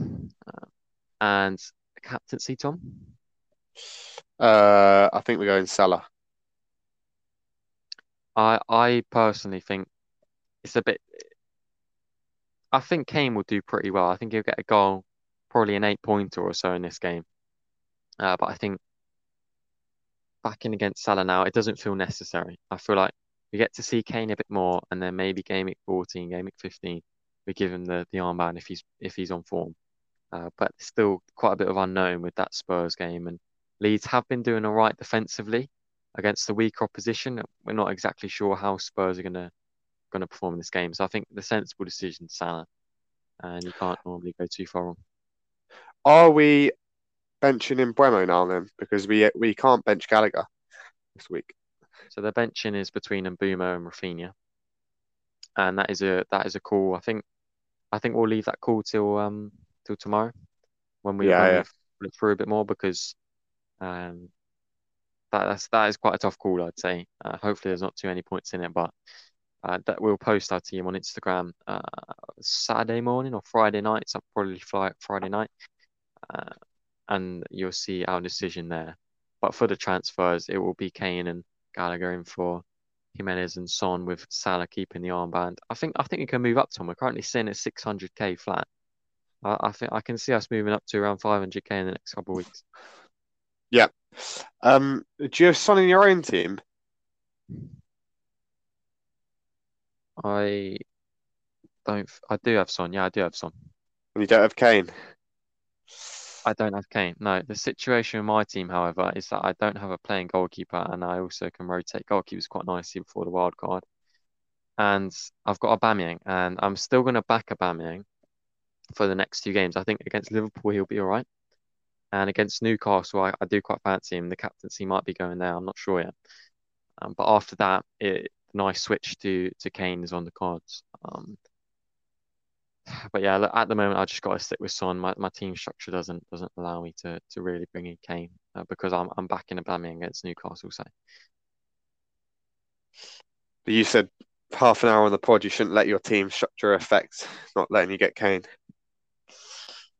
uh, and captaincy, Tom. Uh, I think we're going Salah. I I personally think it's a bit. I think Kane will do pretty well. I think he'll get a goal probably an eight pointer or so in this game. Uh, but I think backing against Salah now, it doesn't feel necessary. I feel like we get to see Kane a bit more, and then maybe game week 14, game week 15, we give him the, the armband if he's if he's on form. Uh, but still quite a bit of unknown with that Spurs game, and Leeds have been doing all right defensively against the weaker opposition. We're not exactly sure how Spurs are gonna gonna perform in this game, so I think the sensible decision, Salah, and you can't normally go too far wrong. Are we benching in Mbeumo now then? Because we we can't bench Gallagher this week. So the benching is between Mbeumo and Raphinha, and that is a that is a call. I think I think we'll leave that call till um till tomorrow when we Yeah, when yeah. look through a bit more because um that that's that is quite a tough call I'd say. Uh, hopefully there's not too many points in it, but uh, that we'll post our team on Instagram uh, Saturday morning or Friday night. So probably fly Friday night, uh, and you'll see our decision there. But for the transfers, it will be Kane and Gallagher in for Jimenez and Son with Salah keeping the armband. I think I think we can move up to them. We're currently sitting at 600k flat. I, I think I can see us moving up to around 500k in the next couple of weeks. Yeah. Um, do you have Son in your own team? I don't. I do have Son. Yeah, I do have Son. And you don't have Kane? I don't have Kane. No, the situation in my team, however, is that I don't have a playing goalkeeper, and I also can rotate goalkeepers quite nicely before the wild card. And I've got Aubameyang, and I'm still going to back Aubameyang for the next two games. I think against Liverpool he'll be all right, and against Newcastle I, I do quite fancy him. The captaincy might be going there. I'm not sure yet. Um, but after that, it nice switch to to Kane is on the cards. Um, but yeah, look, at the moment I just got to stick with Son. My my team structure doesn't doesn't allow me to to really bring in Kane uh, because I'm I'm backing Aubameyang against Newcastle. So But you said half an hour on the pod you shouldn't let your team structure affect not letting you get Kane.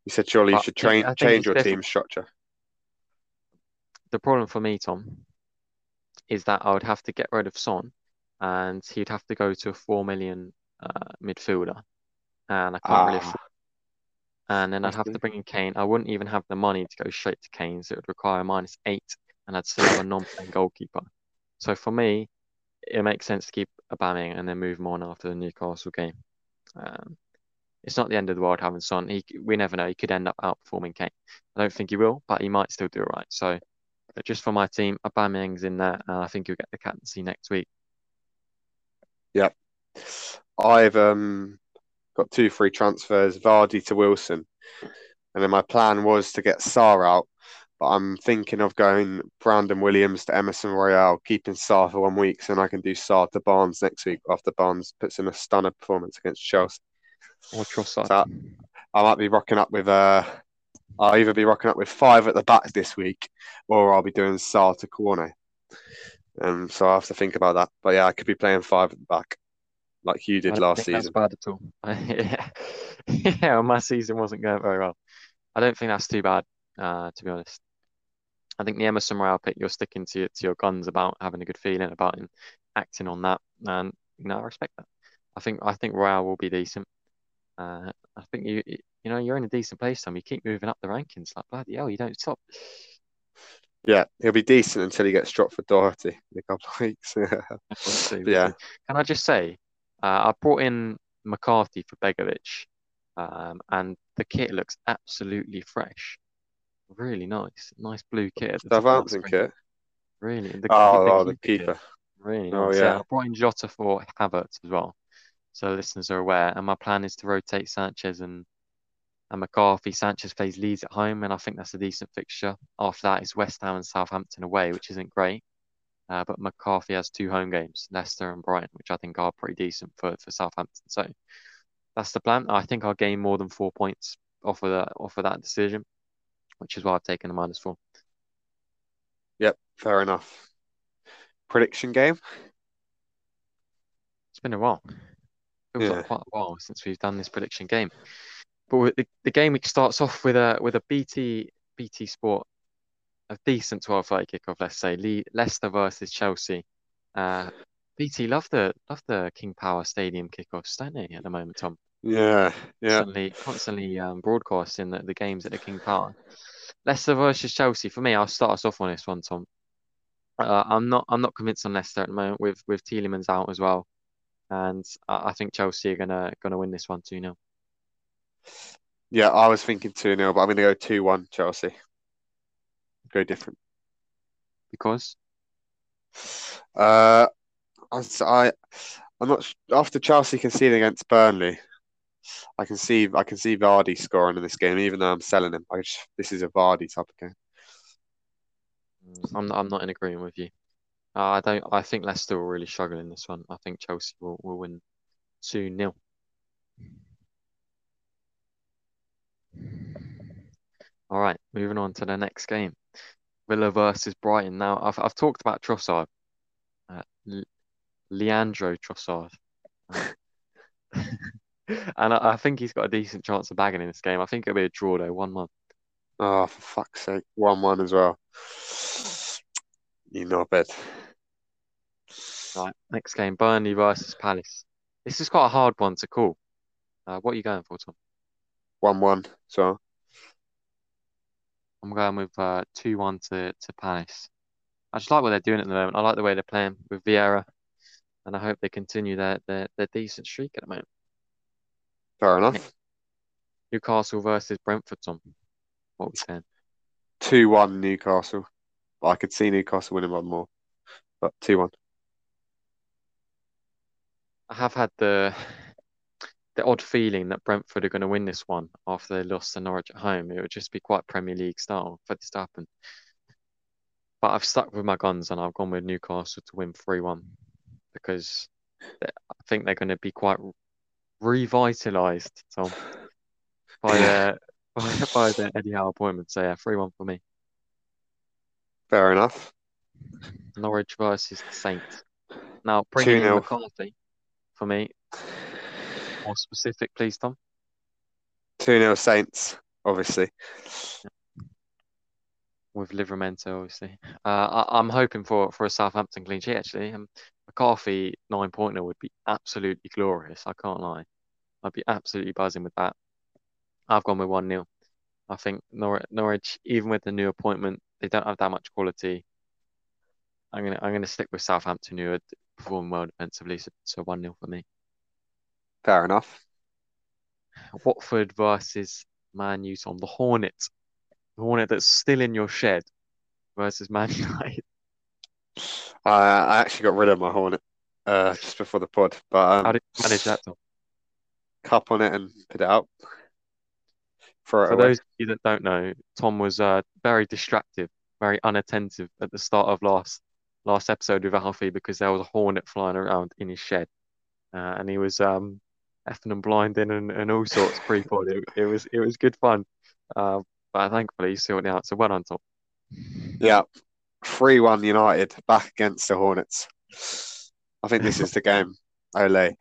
You said surely you should I think- train change your different. team structure. the problem for me, Tom, is that I would have to get rid of Son, and he'd have to go to a four million uh, midfielder, and I can't really Ah, afford. And then I'd have to bring in Kane. I wouldn't even have the money to go straight to Kane, so it would require minus eight, and I'd still have a non-playing goalkeeper. So for me, it makes sense to keep Aubameyang and then move him on after the Newcastle game. Um, it's not the end of the world having Son. He, we never know. He could end up outperforming Kane. I don't think he will, but he might still do it right. So, but just for my team, Aubameyang's in there, and I think he'll get the captaincy next week. Yep. I've um got two free transfers, Vardy to Wilson. And then my plan was to get Sarr out, but I'm thinking of going Brandon Williams to Emerson Royal, keeping Sarr for one week, so then I can do Sarr to Barnes next week after Barnes puts in a stunner performance against Chelsea. Or Trossard. So I might be rocking up with uh I'll either be rocking up with five at the back this week, or I'll be doing Sarr to Cornet. Um, so I have to think about that. But yeah, I could be playing five at the back, like you did last season. bad at all. yeah, yeah. well, My season wasn't going very well. I don't think that's too bad, uh, to be honest. I think the Emerson Royal pick, you're sticking to your, to your guns about having a good feeling about him, acting on that, and you know I respect that. I think I think Royal will be decent. Uh, I think you you know you're in a decent place, Tom. You keep moving up the rankings, like bloody hell, you don't stop. Yeah, he'll be decent until he gets dropped for Doherty in a couple of weeks. Yeah. Can I just say, uh, I brought in McCarthy for Begovic, um, and the kit looks absolutely fresh. Really nice, nice blue kit Southampton kit. Really, the, Oh, the oh, the keeper kit. Really Oh nice. yeah. I brought in Jota for Havertz as well, so listeners are aware. And my plan is to rotate Sanchez and and McCarthy. Sanchez plays Leeds at home, and I think that's a decent fixture. After that is West Ham and Southampton away, which isn't great. Uh, but McCarthy has two home games, Leicester and Brighton, which I think are pretty decent for, for Southampton. So that's the plan. I think I'll gain more than four points off of that off of that decision, which is why I've taken the minus four. Yep, fair enough. Prediction game. It's been a while. Feels Yeah. like quite a while since we've done this prediction game. But with the, the game week starts off with a with a BT BT Sport, a decent twelve 12:30 kickoff, let's say. Le Leicester versus Chelsea. Uh, BT love the love the King Power Stadium kickoffs, don't they, at the moment, Tom? Yeah, yeah. Constantly, constantly um, broadcasting the, the games at the King Power. Leicester versus Chelsea. For me, I'll start us off on this one, Tom. Uh, I'm not I'm not convinced on Leicester at the moment with with Tielemans out as well, and I, I think Chelsea are gonna gonna win this one 2 0. Yeah, I was thinking 2 0, but I'm going to go 2 1 Chelsea. Go different. Because Uh, I, I'm not after Chelsea conceding against Burnley. I can see I can see Vardy scoring in this game, even though I'm selling him. I just, this is a Vardy type of game. mm, I'm not, I'm not in agreement with you. Uh, I don't. I think Leicester will really struggle in this one. I think Chelsea will, will win 2 0. All right, moving on to the next game. Villa versus Brighton. Now, I've I've talked about Trossard, uh, Leandro Trossard, and I, I think he's got a decent chance of bagging in this game. I think it'll be a draw though, one one. Oh, for fuck's sake, 1 1 as well. You know bed. Right, next game, Burnley versus Palace. This is quite a hard one to call. Uh, what are you going for, Tom? 1 1. So, I'm going with uh, 2-1 to, to Palace. I just like what they're doing at the moment. I like the way they're playing with Vieira, and I hope they continue their, their, their decent streak at the moment. fair enough. Newcastle versus Brentford, Tom. What are we saying? 2 1 Newcastle. I could see Newcastle winning one more, but 2 1. I have had the the odd feeling that Brentford are going to win this one after they lost to Norwich at home. It would just be quite Premier League style for this to happen. But I've stuck with my guns and I've gone with Newcastle to win 3-1 because I think they're going to be quite revitalised, Tom, by their by, by their Eddie Howe appointment. So yeah, 3-1 for me. Fair enough. Norwich versus the Saints. Now bringing in 2-0. McCarthy for me. More specific, please, Tom. 2 0 Saints, obviously. with Livramento, obviously. Uh, I, I'm hoping for for a Southampton clean sheet actually. Um, McCarthy 9.0 pointer would be absolutely glorious. I can't lie. I'd be absolutely buzzing with that. I've gone with 1 0. I think Nor Norwich, even with the new appointment, they don't have that much quality. I'm gonna I'm gonna stick with Southampton who are performing well defensively, so, 1 0 for me. Fair enough. Watford versus Man U on the Hornet. The Hornet that's still in your shed versus Man United. I I actually got rid of my Hornet uh, just before the pod, but How um, did you manage that, Tom? cup on it and put it out. For away. those of you that don't know, Tom was uh, very distracted, very unattentive at the start of last last episode with Alfie because there was a hornet flying around in his shed, uh, and he was um effing and blinding and, and all sorts pre-pod. It, it was it was good fun, uh, but thankfully he sorted out. So well done, Tom. Yeah, 3 1 United back against the Hornets. I think this is the game. Ole.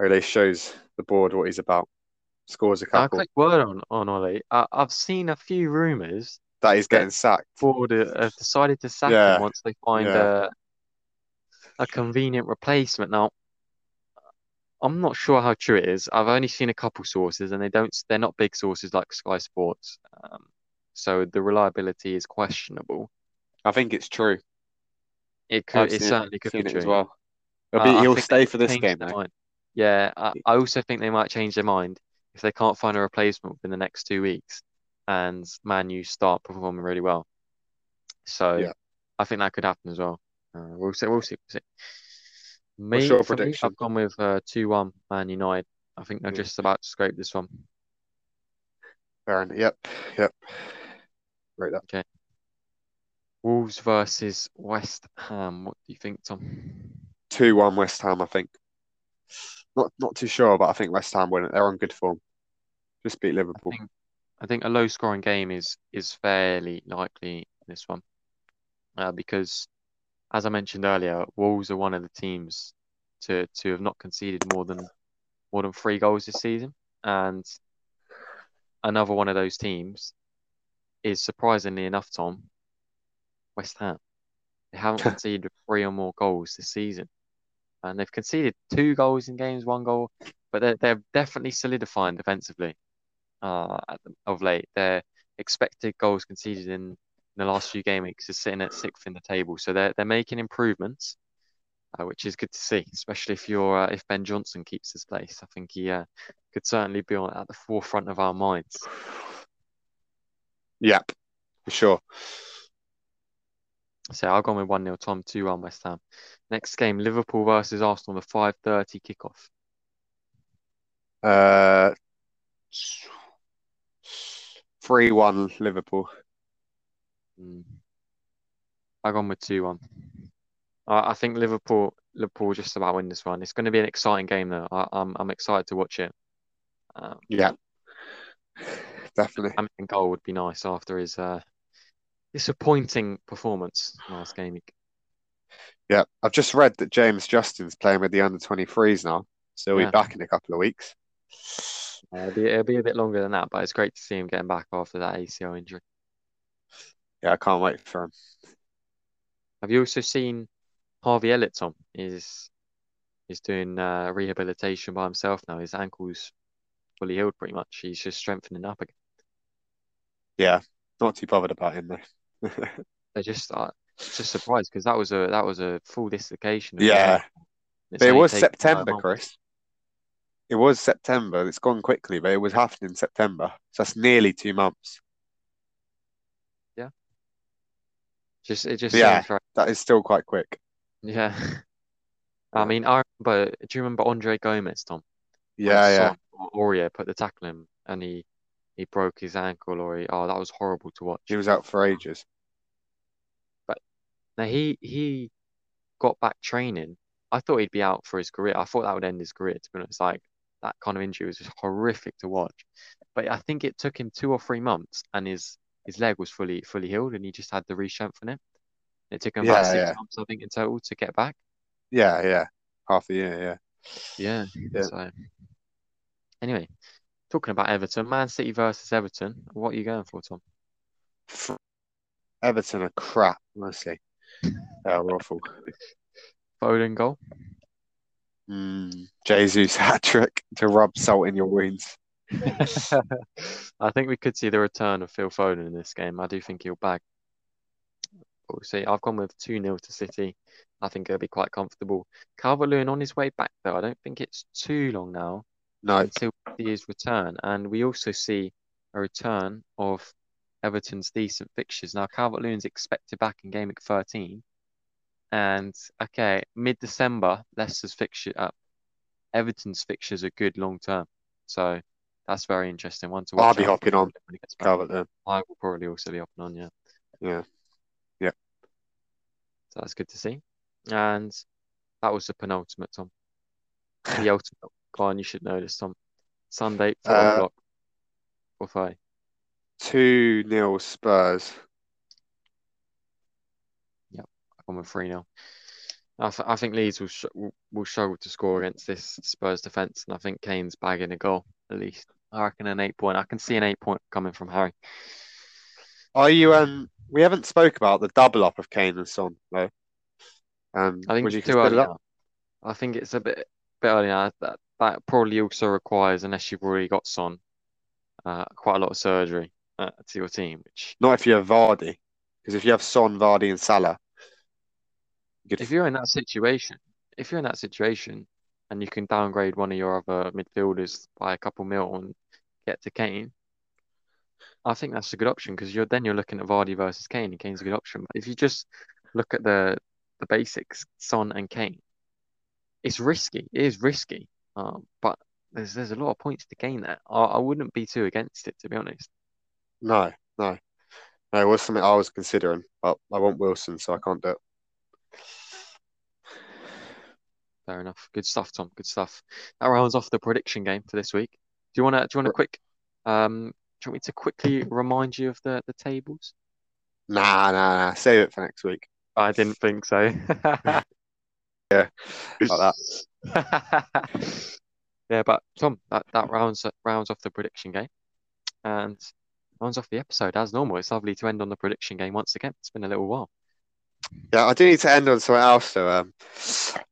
Ole shows the board what he's about. Scores a A couple. quick word on on Ole. Uh, I've seen a few rumours That he's getting sacked. Ford uh, have decided to sack Yeah, him once they find yeah. a a convenient replacement. Now, I'm not sure how true it is. I've only seen a couple sources, and they don't. They're not big sources like Sky Sports. Um, so the reliability is questionable. I think it's true. It could. It, it, certainly could be it as well. He'll, Uh, be, he'll stay for this game though. Yeah, I, I also think they might change their mind if they can't find a replacement within the next two weeks, and Man U start performing really well. So Yeah. I think that could happen as well. Uh, we'll see. We'll see. We'll see. What's Me, your for me, prediction? I've gone with uh, 2-1 Man United. I think they're Mm, just about to scrape this one. fair. Yep, yep. Right that. Okay. Wolves versus West Ham. What do you think, Tom? 2 1 West Ham, I think. Not not too sure, but I think West Ham win it. They're on good form. Just beat I Liverpool. think I think a low scoring game is is fairly likely in this one. Uh, because as I mentioned earlier, Wolves are one of the teams to to have not conceded more than more than three goals this season. And another one of those teams is surprisingly enough, Tom, West Ham. They haven't conceded three or more goals this season. And they've conceded two goals in games, one goal but they're they're definitely solidifying defensively. Uh, of late, their expected goals conceded in, in the last few game weeks is sitting at sixth in the table, so they're they're making improvements, uh, which is good to see, especially if you're uh, if Ben Johnson keeps his place. I think he uh, could certainly be on, at the forefront of our minds. Yep, for sure. So I'll go with 1 0 Tom, 2 1 West Ham. Next game, Liverpool versus Arsenal, the 5.30 kickoff. Uh, 3 1 Liverpool. Mm. I've gone with 2 1. I, I think Liverpool Liverpool just about win this one. It's going to be an exciting game, though. I, am I'm, I'm excited to watch it. Um, yeah, definitely. I mean, goal would be nice after his uh, disappointing performance last game. Yeah, I've just read that James Justin's playing with the under 23s now, so he'll yeah. be back in a couple of weeks. Uh, it'll, be, it'll be a bit longer than that, but it's great to see him getting back after that ACL injury. Yeah, I can't wait for him. Have you also seen Harvey Elliott, Tom? Is is doing uh, rehabilitation by himself now. His ankle's fully healed pretty much. He's just strengthening up again. Yeah, not too bothered about him though. They're just uh, just surprised because that was a that was a full dislocation. Yeah, but it was September, Chris. It was September. It's gone quickly, but it was happening in September. So that's nearly two months. Yeah. Just it just yeah, right. that is still quite quick. Yeah. I mean, I remember. Do you remember Andre Gomes, Tom? Yeah, yeah. Aurier put the tackle in, and he he broke his ankle, or he oh that was horrible to watch. He was out for ages. But now he he got back training. I thought he'd be out for his career. I thought that would end his career. To be honest, like that kind of injury was just horrific to watch. But I think it took him two or three months, and his his leg was fully fully healed, and he just had the re-strengthen it. It took him yeah, about six yeah. months, I think, in total to get back. Yeah, yeah, half a year, yeah. Yeah. yeah. So anyway, talking about Everton, Man City versus Everton. What are you going for, Tom? Everton are crap, honestly. They're awful. Foden goal. Mm, Jesus hat trick to rub salt in your wounds. I think we could see the return of Phil Foden in this game. I do think he'll bag. But we'll see. I've gone with 2 0 to City. I think it'll be quite comfortable. Calvert Lewin on his way back, though. I don't think it's too long now no. until his return. And we also see a return of Everton's decent fixtures. Now, Calvert Lewin's expected back in game week 13. And okay, mid December, Leicester's fixture up. Uh, Everton's fixtures are good long term. So that's very interesting one to watch. I'll be hopping on when he gets back. Calvert. I will probably also be hopping on, yeah. Yeah. Yeah. So that's good to see. And that was the penultimate, Tom. The ultimate one you should know this, Tom. Sunday, 4 uh, o'clock. 5. 2 nil Spurs. Yep, I'm with 3 0. I, th- I think Leeds will, sh- will struggle to score against this Spurs defence, and I think Kane's bagging a goal at least. I reckon an eight point. I can see an eight point coming from Harry. Are you um? We haven't spoke about the double up of Kane and Son though. Um, I think it's too early. I think it's a bit bit early now. That that probably also requires, unless you've already got Son, uh, quite a lot of surgery uh, to your team. Which not if you have Vardy, because if you have Son, Vardy, and Salah, if you're in that situation, if you're in that situation, and you can downgrade one of your other midfielders by a couple mil and get to Kane, I think that's a good option because you're then you're looking at Vardy versus Kane, and Kane's a good option. But if you just look at the the basics, Son and Kane, it's risky. It is risky, um, but there's there's a lot of points to gain there. I, I wouldn't be too against it to be honest. No, no, no. It was something I was considering, but I want Wilson, so I can't do it. Fair enough. Good stuff, Tom. Good stuff. That rounds off the prediction game for this week. Do you want to? Do you want a quick? Um, do you want me to quickly remind you of the the tables? Nah, nah, nah. Save it for next week. I didn't think so. yeah, like that. yeah, but Tom, that, that rounds rounds off the prediction game, and rounds off the episode as normal. It's lovely to end on the prediction game once again. It's been a little while. Yeah, I do need to end on something else. So um,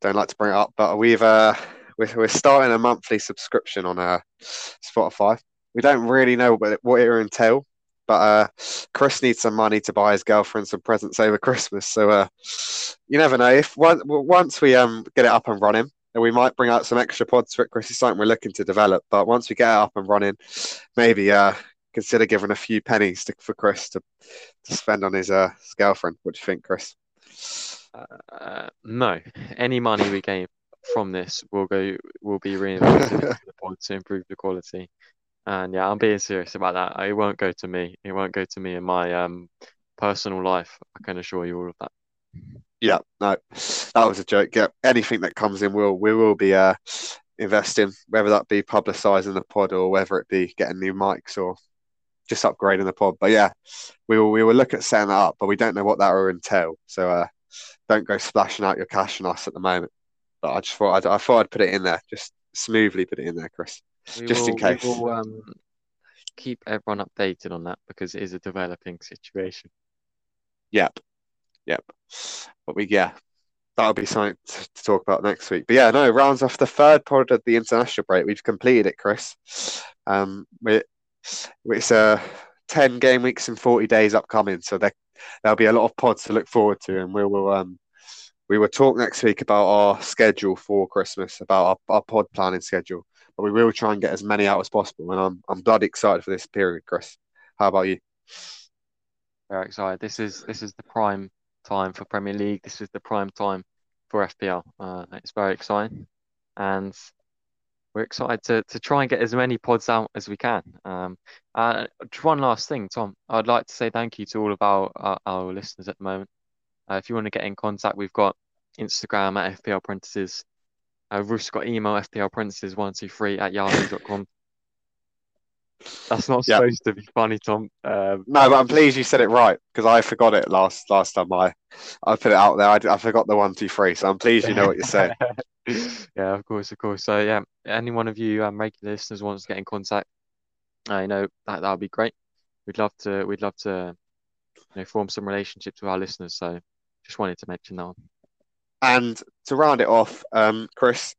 don't like to bring it up, but we've uh, we're, we're starting a monthly subscription on uh, Spotify. We don't really know what it, what it will entail, but uh, Chris needs some money to buy his girlfriend some presents over Christmas. So uh, you never know. If once once we um get it up and running, and we might bring out some extra pods for it, Chris. It's something we're looking to develop. But once we get it up and running, maybe uh consider giving a few pennies to, for Chris to, to spend on his uh his girlfriend. What do you think, Chris? Uh, no, any money we gain from this will go will be reinvested into the pod to improve the quality. And yeah, I'm being serious about that. It won't go to me. It won't go to me in my um personal life. I can assure you all of that. Yeah, no, that was a joke. Yeah, anything that comes in, will we will be uh investing, whether that be publicising the pod or whether it be getting new mics or just upgrading the pod. But yeah, we will we will look at setting that up, but we don't know what that will entail. So uh, don't go splashing out your cash on us at the moment. But I just thought I'd, I thought I'd put it in there, just smoothly put it in there, Chris, We just will, in case. we will um, keep everyone updated on that because it is a developing situation. Yep, yep. But we yeah, that'll be something to, talk about next week. But yeah, no, rounds off the third pod of the international break. We've completed it, Chris. Um, we it's uh, 10 game weeks and 40 days upcoming. So there, there'll be a lot of pods to look forward to. And we will, um, we will talk next week about our schedule for Christmas, about our, our pod planning schedule. But we will try and get as many out as possible. And I'm, I'm bloody excited for this period, Chris. How about you? Very excited. This is this is the prime time for Premier League. This is the prime time for FPL. Uh, it's very exciting, and we're excited to to try and get as many pods out as we can. Um, uh, just one last thing, Tom. I'd like to say thank you to all of our our, our listeners at the moment. Uh, if you want to get in contact, we've got Instagram at FPL Apprentices. Uh, we've also got email FPL Apprentices one two three at yahoo.com. That's not Yeah. supposed to be funny, Tom. Um, No, but I'm pleased you said it right because I forgot it last last time I I put it out there. I, I forgot the one, two, three. So I'm pleased you know what you're saying. Yeah, of course, of course. So yeah, any one of you um, regular listeners wants to get in contact, I know that that would be great. We'd love to we'd love to you know form some relationships with our listeners. So just wanted to mention that one. And to round it off, um, Chris,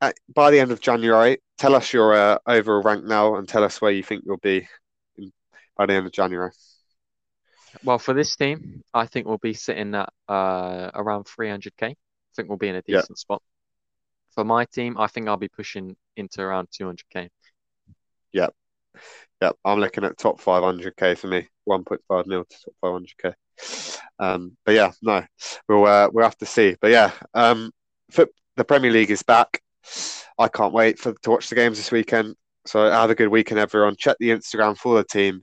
at, by the end of January, tell us your uh, overall rank now and tell us where you think you'll be in, by the end of January. Well, for this team, I think we'll be sitting at uh around 300k. Think we'll be in a Yeah. decent spot. For my team, I think I'll be pushing into around 200k. Yep, Yep. I'm looking at top 500k for me, 1.5 mil to top 500k. Um, but yeah, no, we'll uh, we'll have to see. But yeah, um, foot, the Premier League is back. I can't wait for to watch the games this weekend. So have a good weekend, everyone. Check the Instagram for the team,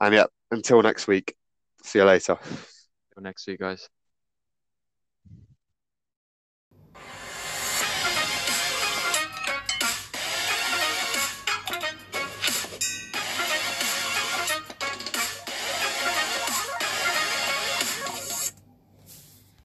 and yeah, until next week. See you later. Till next week, guys.